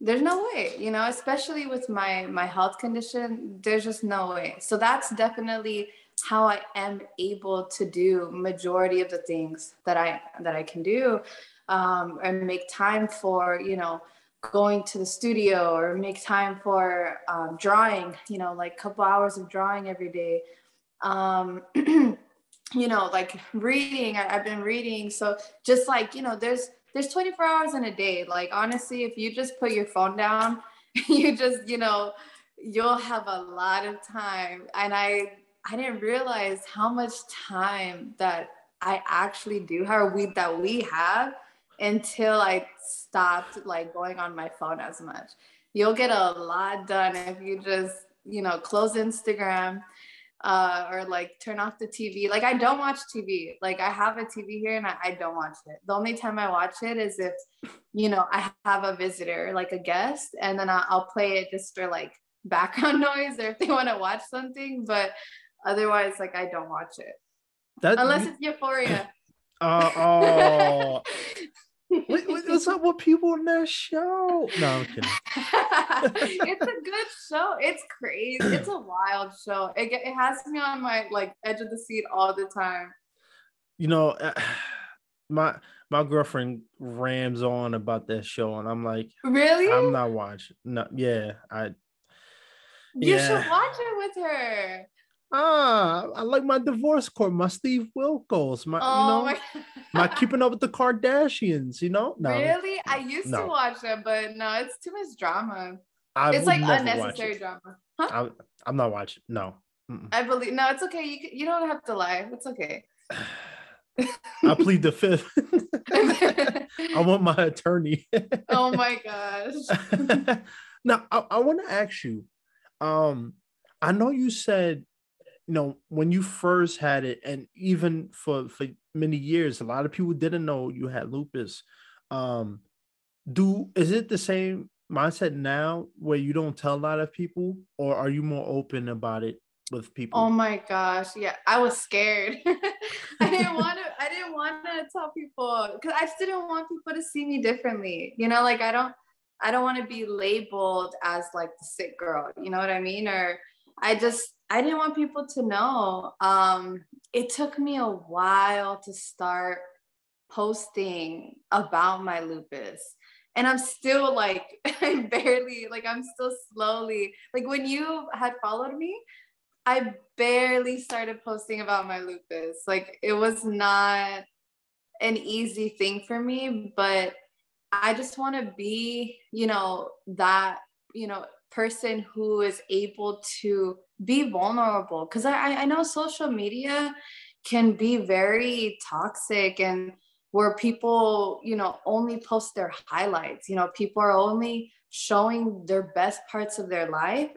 there's no way you know especially with my my health condition there's just no way. So that's definitely how i am able to do majority of the things that i that i can do um, and make time for you know going to the studio or make time for um, drawing you know like a couple hours of drawing every day um, you know like reading I, i've been reading so just like you know there's there's 24 hours in a day. Like honestly, if you just put your phone down, you just, you know, you'll have a lot of time. And I I didn't realize how much time that I actually do have we that we have until I stopped like going on my phone as much. You'll get a lot done if you just, you know, close Instagram uh, or like turn off the TV. Like I don't watch TV. Like I have a TV here and I, I, don't watch it. The only time I watch it is if, you know, I have a visitor, like a guest, and then I'll, I'll play it just for like background noise or if they want to watch something. But otherwise, like I don't watch it. That, Unless it's Euphoria. Uh, oh, what, what's up with people in that show? No, I'm kidding. it's a good show. It's crazy. It's a wild show. It, it has me on my like edge of the seat all the time. You know, uh, my my girlfriend rams on about that show, and I'm like, really? I'm not watching. No, yeah, I. You yeah. should watch it with her. Ah, I like my divorce court, my Steve Wilkos, my oh you know, my, my, keeping up with the Kardashians. You know, no, really, I used no. to watch them, but no, it's too much drama. I it's like unnecessary drama. Huh? I, am not watching. No, Mm-mm. I believe no. It's okay. You you don't have to lie. It's okay. I plead the fifth. I want my attorney. oh my gosh. now I, I want to ask you. Um, I know you said you know when you first had it and even for for many years a lot of people didn't know you had lupus. Um do is it the same mindset now where you don't tell a lot of people or are you more open about it with people? Oh my gosh yeah i was scared. I didn't want to i didn't want to tell people because i still didn't want people to see me differently you know like i don't i don't want to be labeled as like the sick girl you know what i mean? Or i just I didn't want people to know. Um, it took me a while to start posting about my lupus. And I'm still like, I barely, like, I'm still slowly, like, when you had followed me, I barely started posting about my lupus. Like, it was not an easy thing for me, but I just want to be, you know, that, you know, person who is able to be vulnerable because I, I know social media can be very toxic and where people you know only post their highlights you know people are only showing their best parts of their life.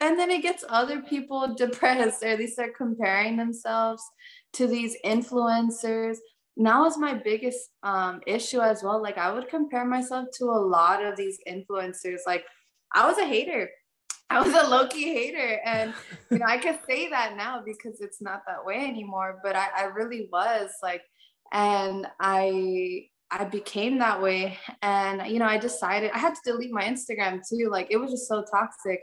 And then it gets other people depressed or they start comparing themselves to these influencers. Now is my biggest um, issue as well. Like i would compare myself to a lot of these influencers like I was a hater. I was a low key hater. And, you know, I could say that now because it's not that way anymore. But I, I really was like, and I I became that way. And you know, I decided I had to delete my Instagram too. Like it was just so toxic.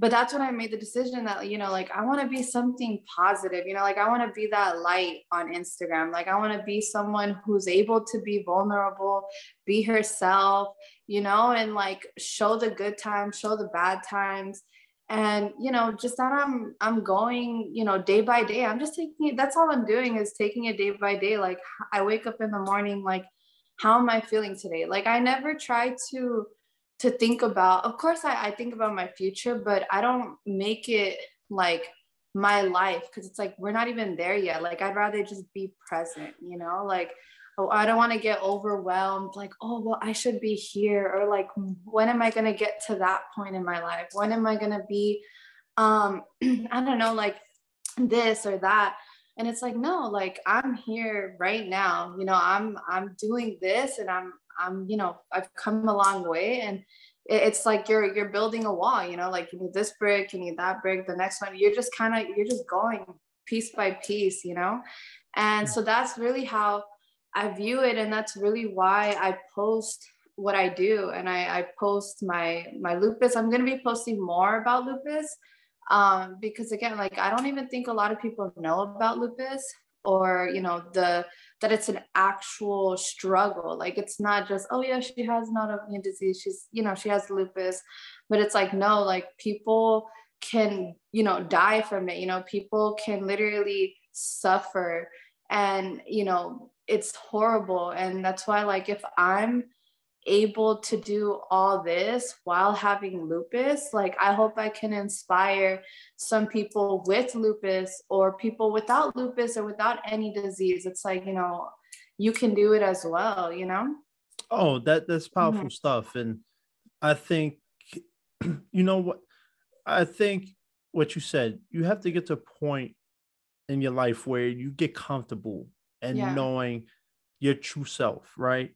But that's when I made the decision that, you know, like I want to be something positive, you know, like I want to be that light on Instagram. Like I want to be someone who's able to be vulnerable, be herself, you know, and like show the good times, show the bad times. And you know just that i'm i'm going you know day by day. I'm just taking it that's all i'm doing is taking it day by day. Like i wake up in the morning like how am i feeling today? Like i never try to to think about of course i, I think about my future but i don't make it like my life because it's like we're not even there yet like i'd rather just be present you know like oh, I don't want to get overwhelmed, like, oh, well, I should be here, or like, when am I going to get to that point in my life? When am I going to be, um, I don't know, like this or that. And it's like, no, like I'm here right now. You know, I'm I'm doing this and I'm I'm, you know, I've come a long way. And it's like you're you're building a wall, you know, like you need this brick, you need that brick, the next one. You're just kind of you're just going piece by piece, you know. And so that's really how I view it, and that's really why I post what I do, and I, I post my my lupus. I'm gonna be posting more about lupus um, because again, like I don't even think a lot of people know about lupus or you know the that it's an actual struggle. Like it's not just oh yeah she has an autoimmune disease. She's you know she has lupus. But it's like no like people can you know die from it. You know people can literally suffer. And you know it's horrible. And that's why like if i'm able to do all this while having lupus like i hope i can inspire some people with lupus or people without lupus or without any disease it's like you know you can do it as well you know oh that that's powerful mm-hmm. stuff and i think you know what i think what you said you have to get to a point in your life where you get comfortable and yeah. knowing your true self, right?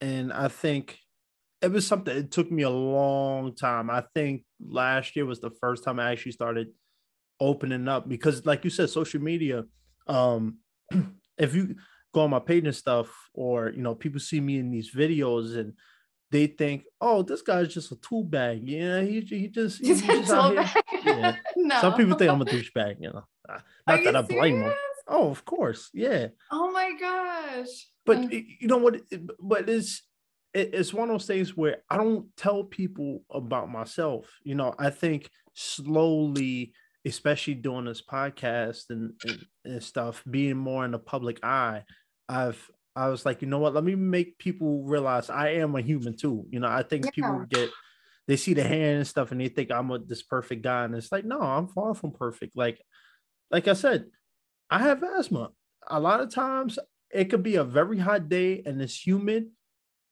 And I think it was something it took me a long time. I think last year was the first time I actually started opening up because like you said social media um if you go on my page and stuff or you know people see me in these videos and they think, oh, this guy's just a tool bag. Yeah, he, he just he's, he's just out here. Yeah. no. Some people think I'm a douchebag, you know. Not that I blame them. Oh, of course. Yeah. Oh my gosh. But you know what? But it's it's one of those things where I don't tell people about myself. You know, I think slowly, especially doing this podcast and, and, and stuff, being more in the public eye, I've I was like, you know what? Let me make people realize I am a human too. You know, I think yeah. people get they see the hand and stuff and they think I'm a, this perfect guy, and it's like, no, I'm far from perfect. Like, like I said, I have asthma. A lot of times it could be a very hot day and it's humid.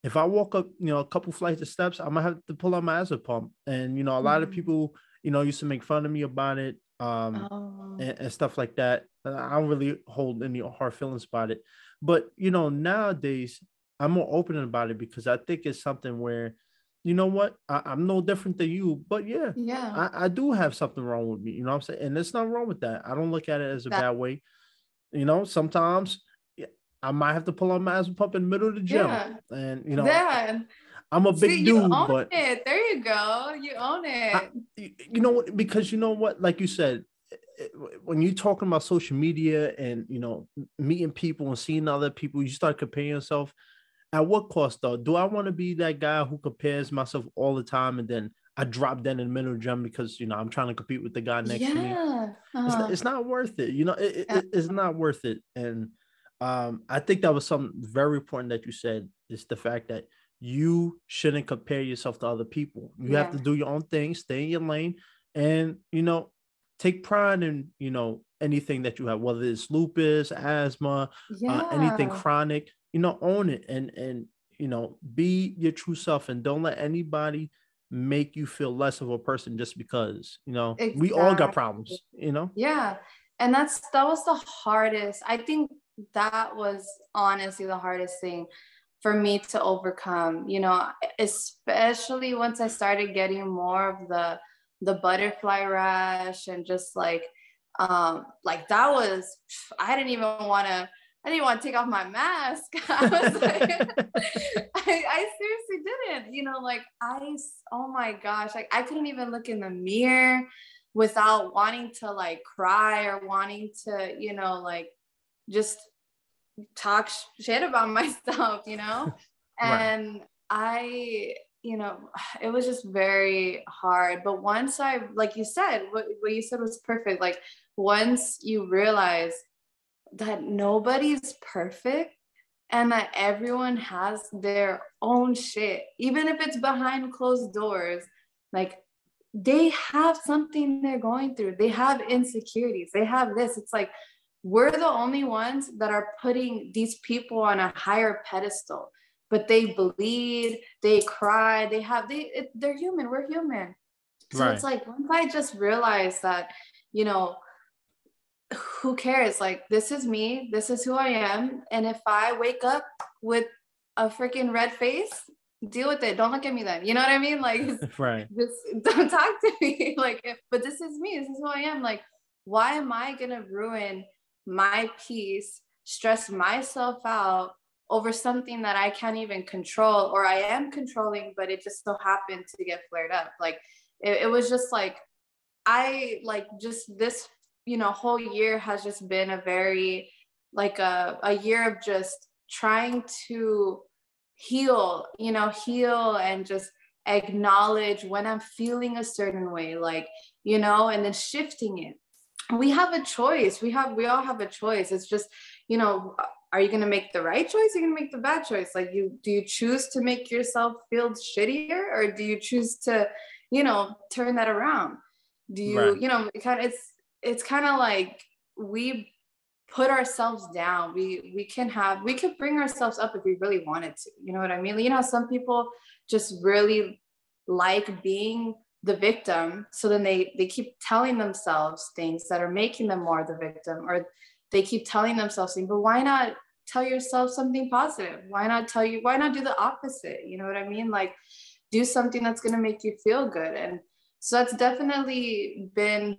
If I walk up, you know, a couple flights of steps, I might have to pull out my asthma pump. And you know, a lot mm. of people, you know, used to make fun of me about it, um, oh. and, and, stuff like that. I don't really hold any hard feelings about it. But you know, nowadays I'm more open about it because I think it's something where, you know what, I, am no different than you. But yeah, yeah, I, I, do have something wrong with me. You know what I'm saying? And there's nothing wrong with that. I don't look at it as a that, bad way. You know, sometimes I might have to pull on my asthma pump in the middle of the gym. Yeah. And you know, yeah. I'm a big See, dude, but it. there you go. You own it. I, you know what? Because you know what, like you said, eh, eh, when you're talking about social media and you know meeting people and seeing other people, you start comparing yourself. At what cost though? Do I want to be that guy who compares myself all the time and then I drop down in the middle of the gym because you know I'm trying to compete with the guy next yeah. to me? Uh-huh. It's, not, it's, not, worth it. You know, it, it, it's not worth it. And um, I think that was something very important that you said is the fact that you shouldn't compare yourself to other people. You yeah. have to do your own thing, stay in your lane, and you know, take pride in you know anything that you have, whether it's lupus, asthma, yeah. uh, anything chronic. You know, own it and and you know, be your true self, and don't let anybody make you feel less of a person just because you know exactly. we all got problems. You know. Yeah, and that's that was the hardest. I think that was honestly the hardest thing for me to overcome you know especially once i started getting more of the the butterfly rash and just like um like that was i didn't even want to I didn't want to take off my mask. I was like, I, I seriously didn't. You know, like I, oh my gosh, like I couldn't even look in the mirror without wanting to like cry or wanting to, you know, like just talk shit about myself, you know? And right. I, you know, it was just very hard. But once I, like you said, what, what you said was perfect. Like once you realize that nobody's perfect and that everyone has their own shit, even if it's behind closed doors, like they have something they're going through. They have insecurities. They have this. It's like we're the only ones that are putting these people on a higher pedestal but they bleed they cry they have they it, they're human we're human so right. it's like once i just realized that you know who cares? Like this is me. This is who i am. And if i wake up with a freaking red face deal with it. Don't look at me then. You know what i mean? Like right. just don't talk to me. Like but this is me. This is who i am. Like why am i gonna ruin my peace, stress myself out over something that I can't even control or I am controlling, but it just so happened to get flared up. Like it, it was just like, I like just this, you know, whole year has just been a very, like a, a year of just trying to heal, you know, heal and just acknowledge when I'm feeling a certain way, like, you know, and then shifting it. We have a choice. We have we all have a choice. It's just you know are you going to make the right choice? You're going to make the bad choice? Like you do you choose to make yourself feel shittier or do you choose to you know turn that around? Do you right. you know it kind of it's it's kind of like we put ourselves down. We we can have we could bring ourselves up if we really wanted to you know what i mean? You know some people just really like being the victim so then they they keep telling themselves things that are making them more the victim or they keep telling themselves things but why not tell yourself something positive? Why not tell you why not do the opposite? You know what i mean? Like do something that's going to make you feel good. And so that's definitely been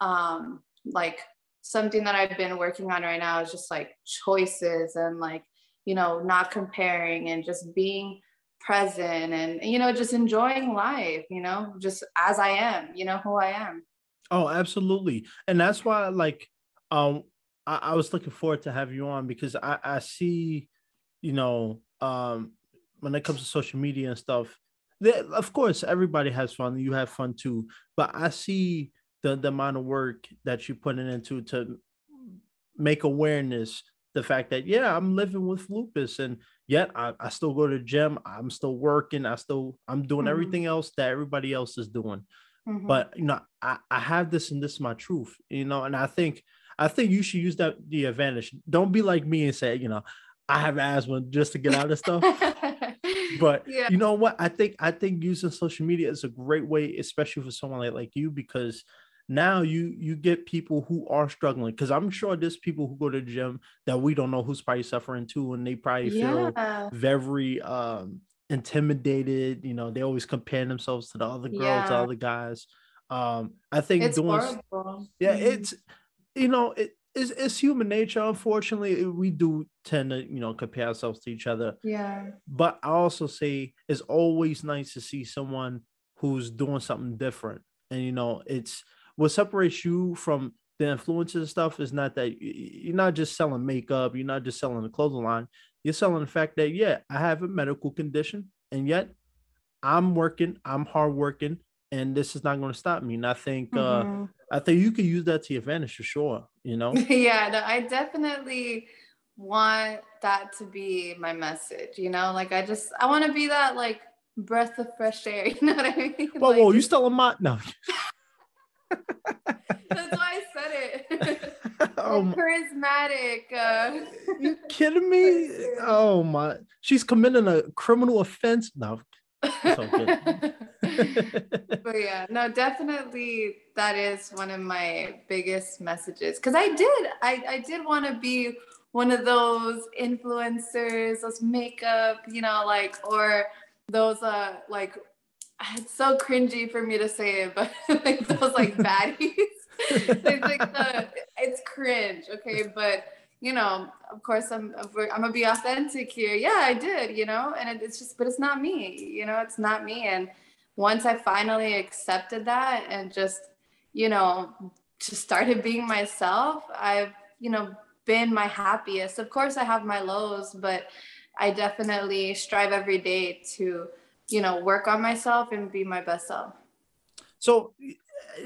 um like something that i've been working on right now is just like choices and like you know not comparing and just being present and you know just enjoying life you know just as i am you know who i am. Oh absolutely. And that's why like um I, I was looking forward to have you on because i i see you know um when it comes to social media and stuff that of course everybody has fun you have fun too but i see the the amount of work that you're putting into to make awareness the fact that yeah i'm living with lupus and yet I, I still go to the gym i'm still working i still i'm doing mm-hmm. everything else that everybody else is doing mm-hmm. but you know I, I have this and this is my truth you know and i think i think you should use that the advantage don't be like me and say you know i have asthma just to get out of stuff but yeah. you know what i think i think using social media is a great way especially for someone like, like you because now you you get people who are struggling because i'm sure there's people who go to the gym that we don't know who's probably suffering too and they probably feel yeah. very um intimidated you know they always compare themselves to the other girls yeah. to other guys um i think it's doing horrible. yeah mm-hmm. it's you know it it's, it's human nature. Unfortunately we do tend to you know compare ourselves to each other. Yeah. But i also say it's always nice to see someone who's doing something different. And you know it's what separates you from the influences stuff is not that you're not just selling makeup, you're not just selling a clothing line, you're selling the fact that yeah, I have a medical condition, and yet I'm working, I'm hardworking, and this is not going to stop me. And I think uh, mm-hmm. uh I think you can use that to your advantage for sure. You know? yeah, no, I definitely want that to be my message. You know, like I just I want to be that like breath of fresh air. You know what I mean? Whoa, like, whoa, you still a my no. That's why I said it. oh, charismatic. Uh... You kidding me? Oh my! She's committing a criminal offense. No. but yeah, no, definitely that is one of my biggest messages. Cause I did, I, I did want to be one of those influencers, those makeup, you know, like, or those uh like it's so cringy for me to say it, but like those like baddies. it's like the it's cringe, okay, but you know, of course I'm I'm gonna be authentic here. Yeah, I did, you know, and it's just, but it's not me, you know, it's not me. And once I finally accepted that and just, you know, just started being myself, I've, you know, been my happiest. Of course, I have my lows, but I definitely strive every day to, you know, work on myself and be my best self. So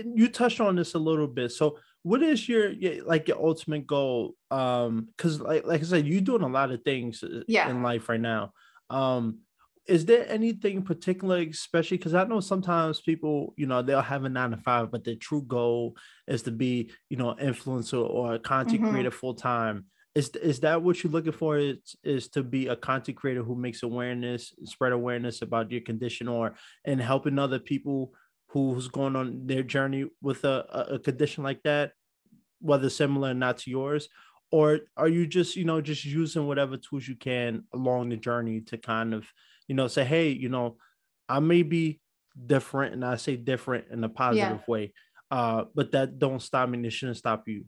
you touched on this a little bit. So what is your like your ultimate goal? Um, because like like I said, you're doing a lot of things uh, yeah. in life right now. Um, is there anything particular, especially because I know sometimes people, you know, they'll have a nine to five, but their true goal is to be, you know, influencer or a content mm-hmm. creator full time. Is, is that what you're looking for? Is, is to be a content creator who makes awareness, spread awareness about your condition, or and helping other people who's going on their journey with a, a condition like that, whether similar or not to yours, or are you just you know just using whatever tools you can along the journey to kind of you know, say, hey, you know, I may be different, and I say different in a positive yeah. way. Uh, but that don't stop me. It shouldn't stop you.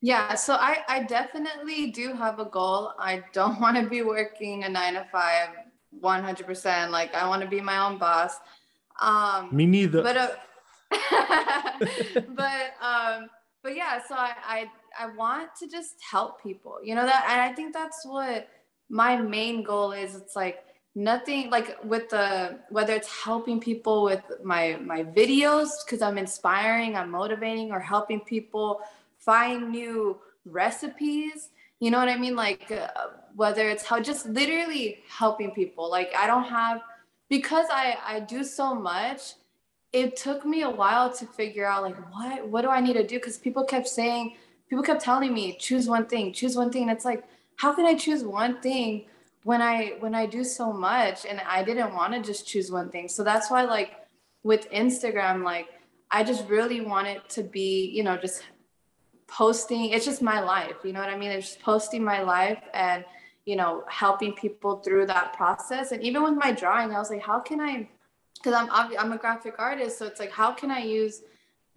Yeah, so I, I definitely do have a goal. I don't want to be working a nine to five, 100%. Like, I want to be my own boss. Um, Me neither. But, uh, but, um, but yeah, so I, I, I want to just help people, you know, that, and I think that's what my main goal is. It's like, nothing like with the whether it's helping people with my my videos because i'm inspiring i'm motivating or helping people find new recipes you know what i mean like uh, whether it's how just literally helping people like i don't have because i i do so much it took me a while to figure out like what what do i need to do because people kept saying people kept telling me choose one thing choose one thing and it's like how can i choose one thing when I when I do so much and I didn't want to just choose one thing. So that's why like with Instagram like I just really want it to be, you know, just posting. It's just my life, you know what I mean? It's just posting my life and you know, helping people through that process. And even with my drawing, I was like, how can I because I'm I'm a graphic artist, so it's like how can I use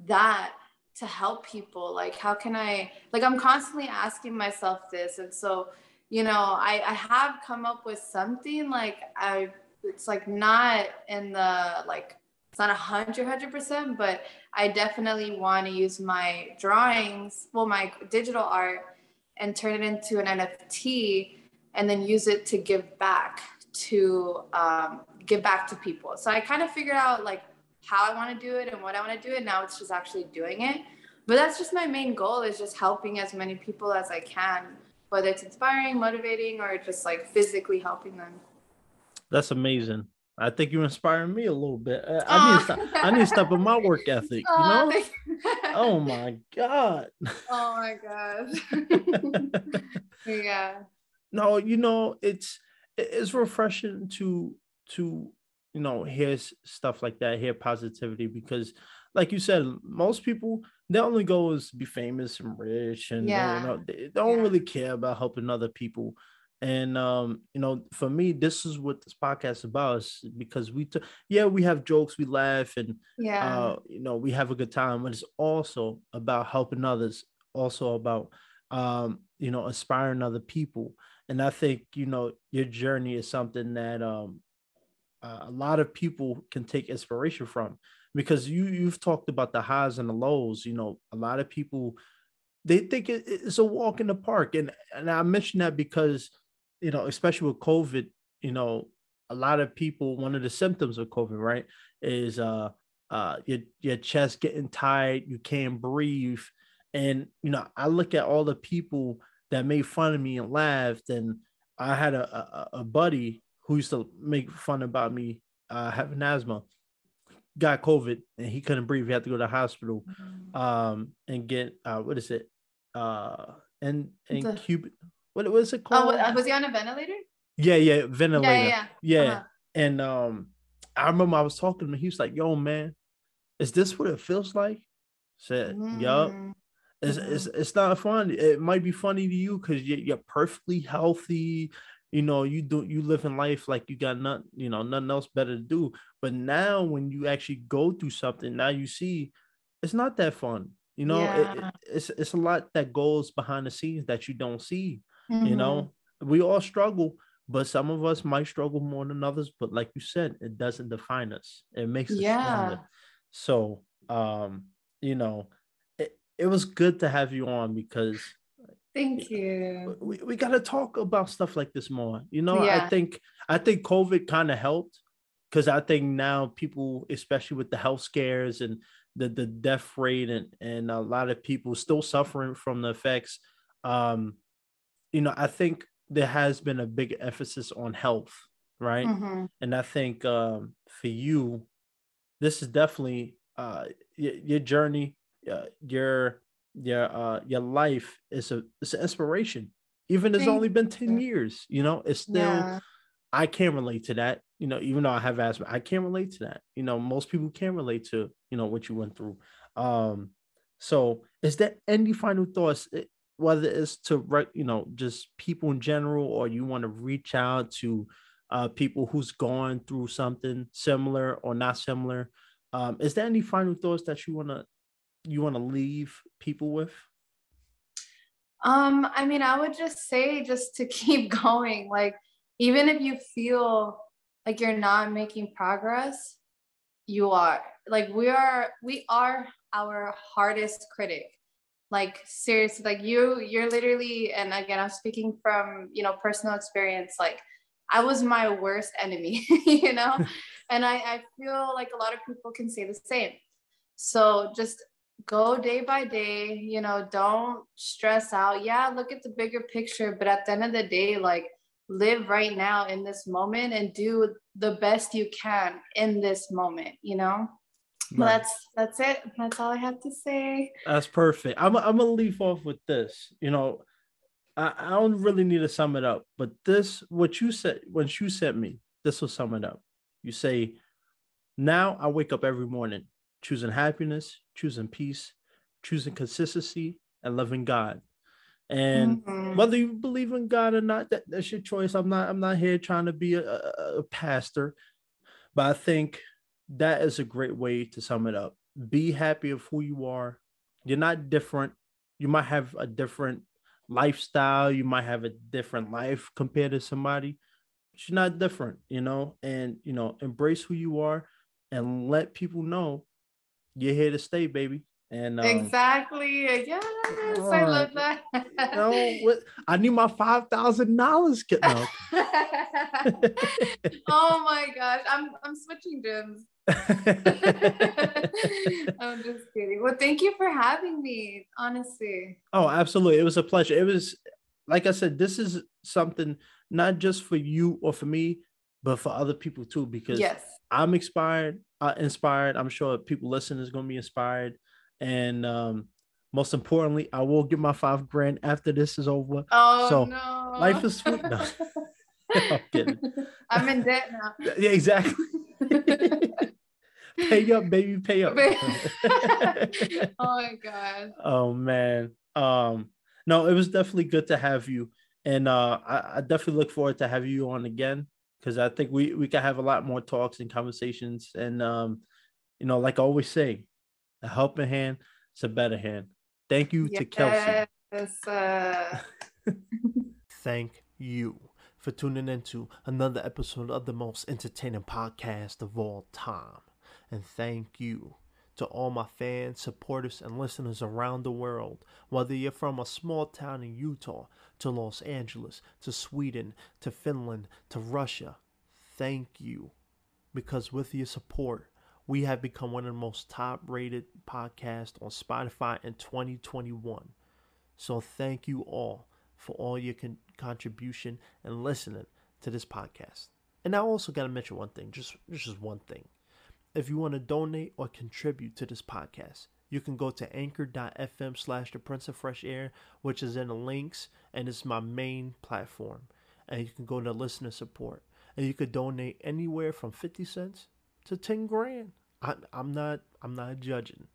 that to help people? Like how can I like I'm constantly asking myself this and so you know, I, I have come up with something like I, it's like not in the, like, it's not a hundred, hundred percent, but I definitely want to use my drawings, well, my digital art and turn it into an NFT and then use it to give back to, um, give back to people. So I kind of figured out like how I want to do it and what I want to do it. Now it's just actually doing it. But that's just my main goal is just helping as many people as I can whether it's inspiring, motivating, or just like physically helping them. That's amazing. I think you're inspiring me a little bit. I, I need to stop, I need to step up my work ethic. You know? oh my god. Oh my god. yeah. No, you know it's it's refreshing to to you know hear stuff like that, hear positivity because, like you said, most people their only goal is to be famous and rich and yeah. you know they don't yeah. really care about helping other people and um you know for me this is what this podcast is about because we t- yeah we have jokes we laugh and yeah uh, you know we have a good time but it's also about helping others also about um you know inspiring other people and i think you know your journey is something that um uh, a lot of people can take inspiration from because you you've talked about the highs and the lows you know a lot of people they think it's a walk in the park. And and i mention that because you know especially with covid you know a lot of people one of the symptoms of covid right is uh uh your your chest getting tight you can't breathe. And you know i look at all the people that made fun of me and laughed and i had a a, a buddy who used to make fun about me uh having asthma got COVID and he couldn't breathe. He had to go to the hospital mm-hmm. um, and get uh, what is it? Uh, and and the... Cuban. What was it called? Oh, was he on a ventilator? Yeah, yeah, ventilator. Yeah, yeah. yeah. Uh-huh. And um, I remember I was talking to him. He was like, "Yo, man, is this what it feels like?" I said, mm-hmm. "Yup." It's, mm-hmm. it's, it's not fun. It might be funny to you because you're, you're perfectly healthy you know you do you live in life like you got nothing you know nothing else better to do but now when you actually go through something now you see it's not that fun You know, yeah. it, it's it's a lot that goes behind the scenes that you don't see. Mm-hmm. You know, we all struggle, but some of us might struggle more than others. But like you said, it doesn't define us. It makes us yeah. stronger. So, um, you know, it, was good to have you on because Thank you. We, we got to talk about stuff like this more. You know, yeah. I think I think COVID kind of helped because I think now people, especially with the health scares and the the death rate and and a lot of people still suffering from the effects. Um, you know, I think there has been a big emphasis on health, right? Mm-hmm. And I think um, for you, this is definitely uh, your, your journey, uh, your your uh your life is a it's an inspiration. Even it's only been 10 years you know it's still yeah. i can't relate to that you know even though i have asthma i can't relate to that. You know most people can't relate to you know what you went through. Um so is there any final thoughts eh, whether it's to you know just people in general or you want to reach out to uh people who's gone through something similar or not similar? Um is there any final thoughts that you want to you want to leave people with? Um, I mean, I would just say just to keep going. Like, even if you feel like you're not making progress, you are. Like, we are, we are our hardest critic. Like, seriously, like you, you're literally, and again, I'm speaking from, you know, personal experience. Like, I was my worst enemy, you know? and I, I feel like a lot of people can say the same. So just go day by day, you know, don't stress out. Yeah, look at the bigger picture, but at the end of the day, like live right now in this moment and do the best you can in this moment, you know? Right. That's that's it. That's all I have to say. That's perfect. I'm I'm gonna leave off with this. You know, I, I don't really need to sum it up, but this what you said when you sent me, this will sum it up. You say, now I wake up every morning choosing happiness, choosing peace, choosing consistency, and loving God. And mm-hmm. whether you believe in God or not, that, that's your choice. I'm not I'm not here trying to be a, a, a pastor, but I think that is a great way to sum it up. Be happy of who you are. You're not different. You might have a different lifestyle. You might have a different life compared to somebody. But you're not different, you know, and you know, embrace who you are and let people know you're here to stay, baby. And um, exactly, yes, uh, I love that. you know, what, I need my five thousand dollars. No. oh my gosh, I'm I'm switching gyms. I'm just kidding. Well, thank you for having me. Honestly. Oh, absolutely. It was a pleasure. It was, like I said, this is something not just for you or for me, but for other people too. Because yes, I'm inspired uh, inspired. I'm sure people listening is going to be inspired. And um, most importantly, I will get my five grand after this is over. Oh, so no. life is sweet. No. I'm kidding. I'm in debt now. Yeah, exactly. pay up, baby, pay up. oh my god. Oh man. Um, no, it was definitely good to have you, and uh, I, I definitely look forward to have you on again because I think we we can have a lot more talks and conversations. And um, you know, like I always say, a helping hand is a better hand. Thank you yes, to Kelsey. Uh... Thank you for tuning into another episode of the most entertaining podcast of all time. And thank you to all my fans, supporters, and listeners around the world, whether you're from a small town in Utah to Los Angeles to Sweden to Finland to Russia. Thank you. Because with your support, we have become one of the most top rated podcasts on Spotify in 2021. So thank you all for all your con- contribution and listening to this podcast. And I also got to mention one thing, just just one thing. If you want to donate or contribute to this podcast, you can go to anchor.fm slash the prince of fresh air, which is in the links and it's my main platform. And you can go to listener support. And you could donate anywhere from 50 cents to 10 grand. I, I'm not I'm not judging.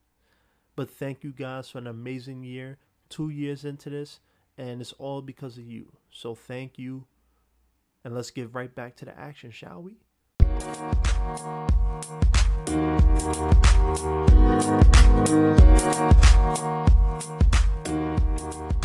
But thank you guys for an amazing year. Two years into this, and it's all because of you. So thank you. And let's get right back to the action, shall we? Thank you.